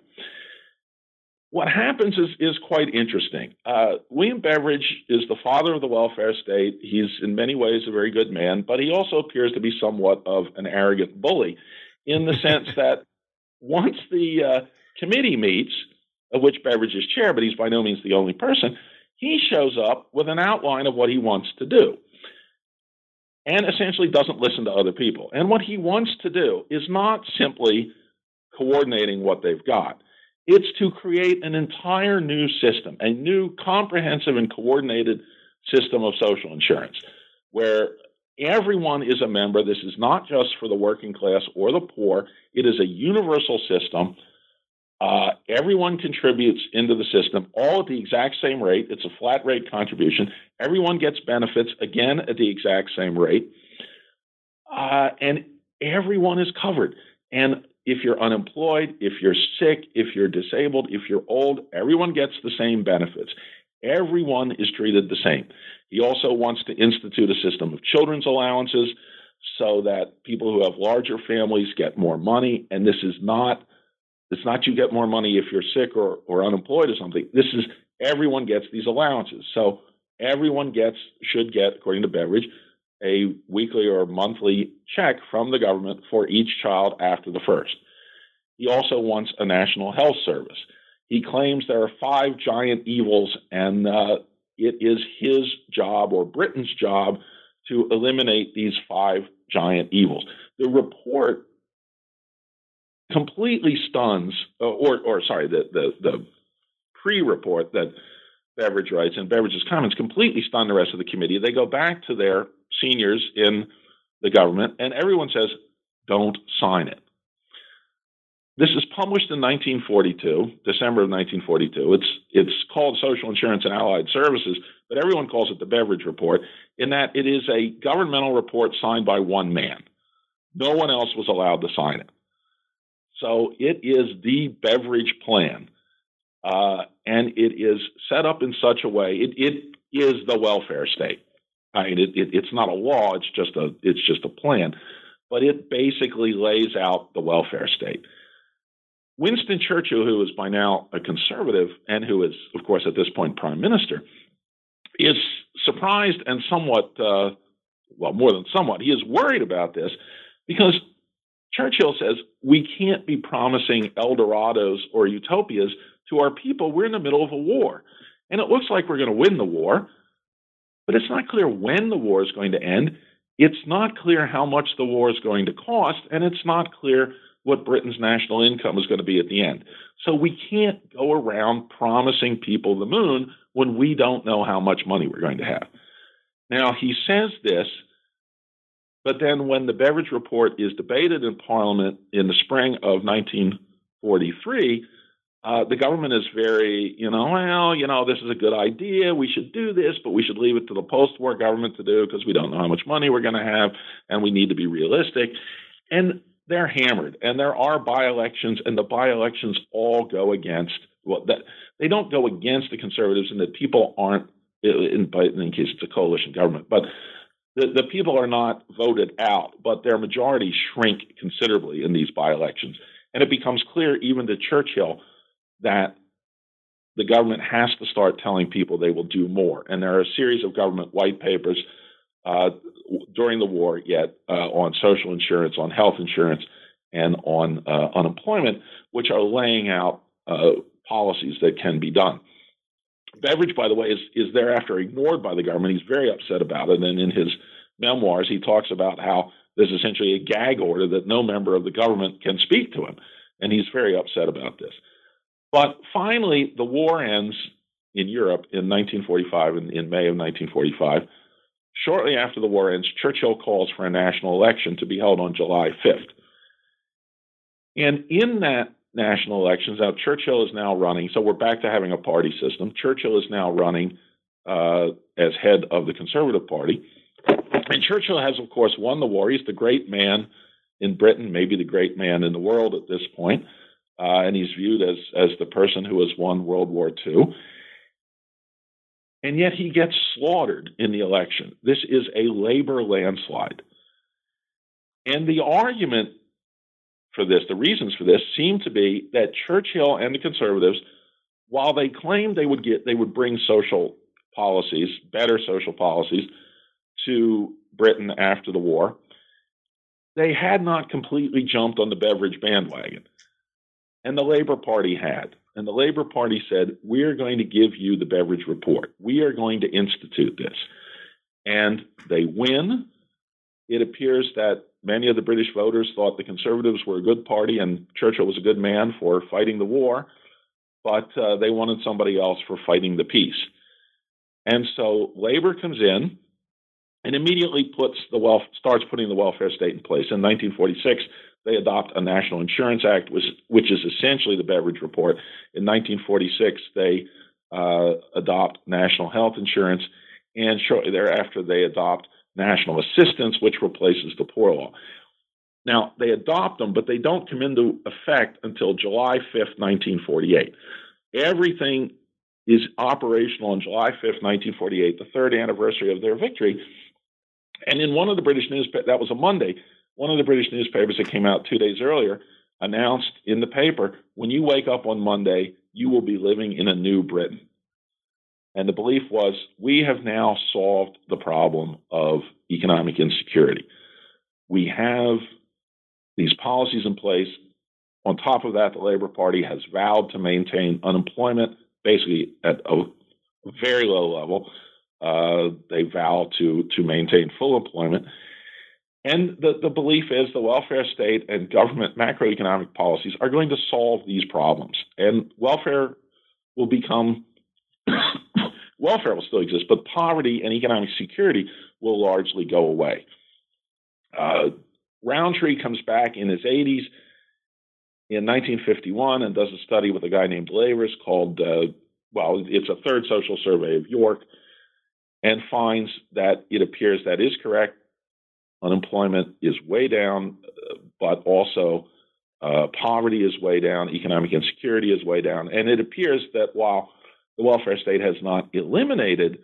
B: what happens is is quite interesting. Uh, William Beveridge is the father of the welfare state. He's in many ways a very good man, but he also appears to be somewhat of an arrogant bully, in the sense that once the uh, committee meets, of which Beveridge is chair, but he's by no means the only person, he shows up with an outline of what he wants to do. And essentially doesn't listen to other people. And what he wants to do is not simply coordinating what they've got it's to create an entire new system, a new comprehensive and coordinated system of social insurance where everyone is a member. This is not just for the working class or the poor, it is a universal system. Uh, everyone contributes into the system, all at the exact same rate. It's a flat rate contribution. Everyone gets benefits, again, at the exact same rate. Uh, and everyone is covered. And if you're unemployed, if you're sick, if you're disabled, if you're old, everyone gets the same benefits. Everyone is treated the same. He also wants to institute a system of children's allowances so that people who have larger families get more money. And this is not it's not you get more money if you're sick or, or unemployed or something. This is everyone gets these allowances. So everyone gets should get, according to Beveridge, a weekly or monthly check from the government for each child after the first. He also wants a national health service. He claims there are five giant evils, and uh, it is his job or Britain's job to eliminate these five giant evils. The report completely stuns, uh, or, or sorry, the, the, the pre-report that Beveridge writes and Beveridge's comments completely stun the rest of the committee. They go back to their seniors in the government, and everyone says, don't sign it. This is published in 1942, December of 1942. It's it's called Social Insurance and Allied Services, but everyone calls it the Beveridge Report, in that it is a governmental report signed by one man. No one else was allowed to sign it. So it is the Beveridge Plan, uh, and it is set up in such a way. It, it is the welfare state. I mean, it, it, it's not a law; it's just a it's just a plan, but it basically lays out the welfare state. Winston Churchill, who is by now a conservative and who is, of course, at this point prime minister, is surprised and somewhat, uh, well, more than somewhat, he is worried about this because Churchill says we can't be promising Eldorados or utopias to our people. We're in the middle of a war. And it looks like we're going to win the war, but it's not clear when the war is going to end. It's not clear how much the war is going to cost, and it's not clear what Britain's national income is going to be at the end. So we can't go around promising people the moon when we don't know how much money we're going to have. Now, he says this but then when the Beveridge Report is debated in Parliament in the spring of 1943, uh, the government is very, you know, well, you know, this is a good idea. We should do this, but we should leave it to the post war government to do because we don't know how much money we're going to have and we need to be realistic. And they're hammered. And there are by elections, and the by elections all go against well, that they don't go against the conservatives, and that people aren't, in, in case it's a coalition government, but the, the people are not voted out, but their majority shrink considerably in these by elections. And it becomes clear, even to Churchill, that the government has to start telling people they will do more. And there are a series of government white papers uh, during the war yet uh, on social insurance, on health insurance, and on uh, unemployment, which are laying out uh, policies that can be done. Beveridge, by the way, is, is thereafter ignored by the government. He's very upset about it. And in his memoirs, he talks about how there's essentially a gag order that no member of the government can speak to him. And he's very upset about this. But finally, the war ends in Europe in 1945, in, in May of 1945. Shortly after the war ends, Churchill calls for a national election to be held on July 5th. And in that national elections. Now, Churchill is now running, so we're back to having a party system. Churchill is now running uh, as head of the Conservative Party. And Churchill has, of course, won the war. He's the great man in Britain, maybe the great man in the world at this point. Uh, and he's viewed as, as the person who has won World War II. And yet he gets slaughtered in the election. This is a labor landslide. And the argument for this, the reasons for this seem to be that Churchill and the conservatives, while they claimed they would get they would bring social policies, better social policies to Britain after the war, they had not completely jumped on the Beveridge bandwagon. And the Labor Party had. And the Labor Party said, We're going to give you the Beveridge Report. We are going to institute this. And they win. It appears that Many of the British voters thought the Conservatives were a good party and Churchill was a good man for fighting the war, but uh, they wanted somebody else for fighting the peace. And so Labor comes in and immediately puts the wealth starts putting the welfare state in place. In 1946, they adopt a National Insurance Act, which, which is essentially the Beveridge Report. In 1946, they uh, adopt national health insurance, and shortly thereafter, they adopt national assistance, which replaces the poor law. Now, they adopt them, but they don't come into effect until July 5th, 1948. Everything is operational on July 5th, 1948, the third anniversary of their victory. And in one of the British newspapers, that was a Monday, one of the British newspapers that came out two days earlier announced in the paper when you wake up on Monday, you will be living in a new Britain. And the belief was we have now solved the problem of economic insecurity. We have these policies in place. On top of that, the Labor Party has vowed to maintain unemployment basically at a very low level. Uh, they vow to to maintain full employment. And the, the belief is the welfare state and government macroeconomic policies are going to solve these problems. And welfare will become, welfare will still exist, but poverty and economic security will largely go away. Uh, Rowntree comes back in his 80s in 1951 and does a study with a guy named Lavers called, uh, well, it's a third social survey of York, and finds that it appears that is correct. Unemployment is way down, but also uh, poverty is way down, economic insecurity is way down. And it appears that while the welfare state has not eliminated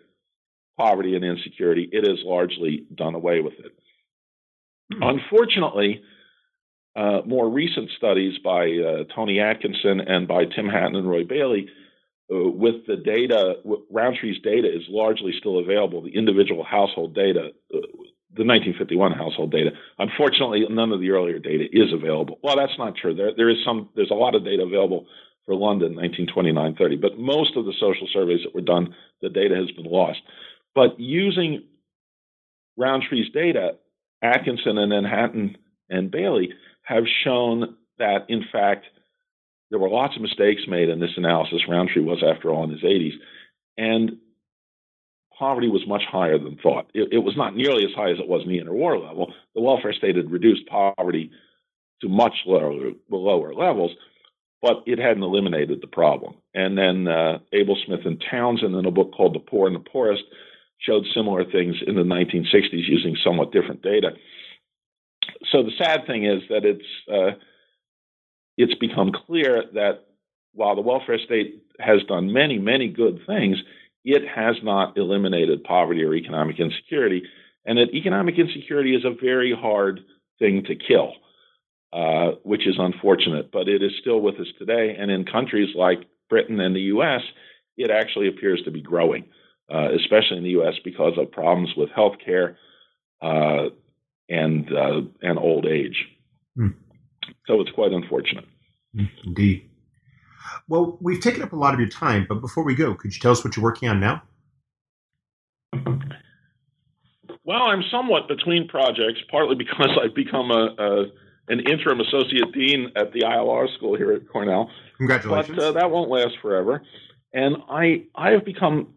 B: poverty and insecurity, it has largely done away with it. Mm-hmm. Unfortunately, uh, more recent studies by uh, Tony Atkinson and by Tim Hatton and Roy Bailey, uh, with the data, Rowntree's data is largely still available, the individual household data, uh, the 1951 household data. Unfortunately, none of the earlier data is available. Well, that's not true. There, there is some, there's a lot of data available for London, 1929-30, but most of the social surveys that were done, the data has been lost. But using Rowntree's data, Atkinson and then Hatton and Bailey have shown that, in fact, there were lots of mistakes made in this analysis. Roundtree was, after all, in his 80s. And poverty was much higher than thought. It, it, was not nearly as high as it was in the interwar level. The welfare state had reduced poverty to much lower, lower levels, but it hadn't eliminated the problem. And then uh, Abel Smith and Townsend, in a book called The Poor and the Poorest, showed similar things in the 1960s using somewhat different data. So the sad thing is that it's uh, it's become clear that while the welfare state has done many many good things, it has not eliminated poverty or economic insecurity, and that economic insecurity is a very hard thing to kill, uh, which is unfortunate. But it is still with us today, and in countries like Britain and the U.S., it actually appears to be growing uh, especially in the U.S. because of problems with health care uh, and uh, and old age. Mm. So it's quite unfortunate.
A: Hmm, indeed. Well, we've taken up a lot of your time, but before we go, could you tell us what you're working on now?
B: Well, I'm somewhat between projects, partly because I've become a, a an interim associate dean at the ILR school here at Cornell.
A: Congratulations!
B: But uh, that won't last forever. And I I have become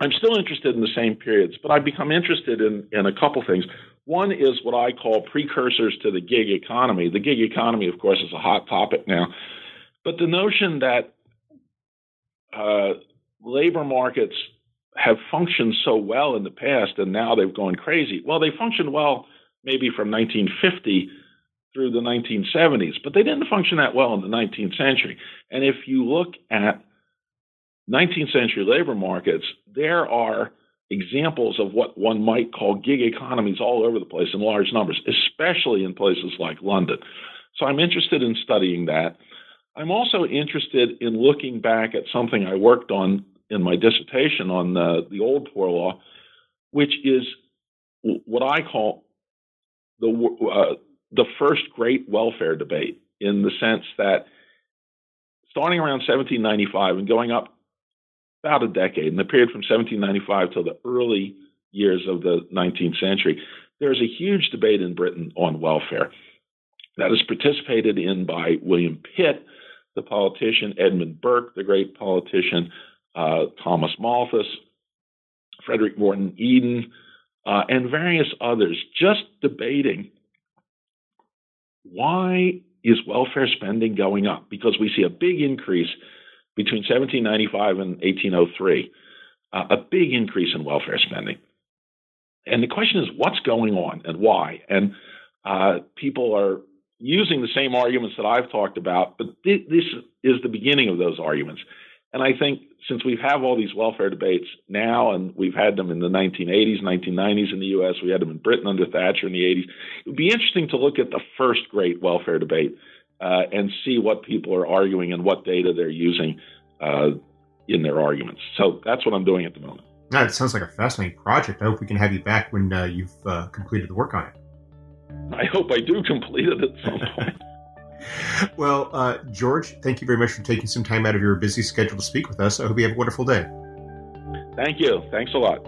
B: I'm still interested in the same periods, but I've become interested in, in a couple things. One is what I call precursors to the gig economy. The gig economy, of course, is a hot topic now, but the notion that uh, labor markets have functioned so well in the past and now they've gone crazy. Well, they functioned well maybe from 1950 through the 1970s, but they didn't function that well in the 19th century. And if you look at 19th century labor markets, there are examples of what one might call gig economies all over the place in large numbers, especially in places like London. So I'm interested in studying that. I'm also interested in looking back at something I worked on in my dissertation on the, the old poor law, which is what I call the uh, the first great welfare debate, in the sense that starting around 1795 and going up about a decade, in the period from 1795 till the early years of the 19th century, there's a huge debate in Britain on welfare that is participated in by William Pitt, the politician, Edmund Burke, the great politician, uh, Thomas Malthus, Frederick Morton Eden, uh, and various others, just debating why is welfare spending going up? Because we see a big increase between 1795 and 1803, uh, a big increase in welfare spending. And the question is, what's going on and why? And uh, people are using the same arguments that I've talked about, but th- this is the beginning of those arguments. And I think since we have all these welfare debates now, and we've had them in the 1980s, 1990s in the U.S., we had them in Britain under Thatcher in the 80s, it would be interesting to look at the first great welfare debate uh, and see what people are arguing and what data they're using uh, in their arguments. So that's what I'm doing at the moment.
A: That sounds like a fascinating project. I hope we can have you back when uh, you've uh, completed the work on it.
B: I hope I do complete it at some point.
A: well, uh, George, thank you very much for taking some time out of your busy schedule to speak with us. I hope you have a wonderful day.
B: Thank you. Thanks a lot.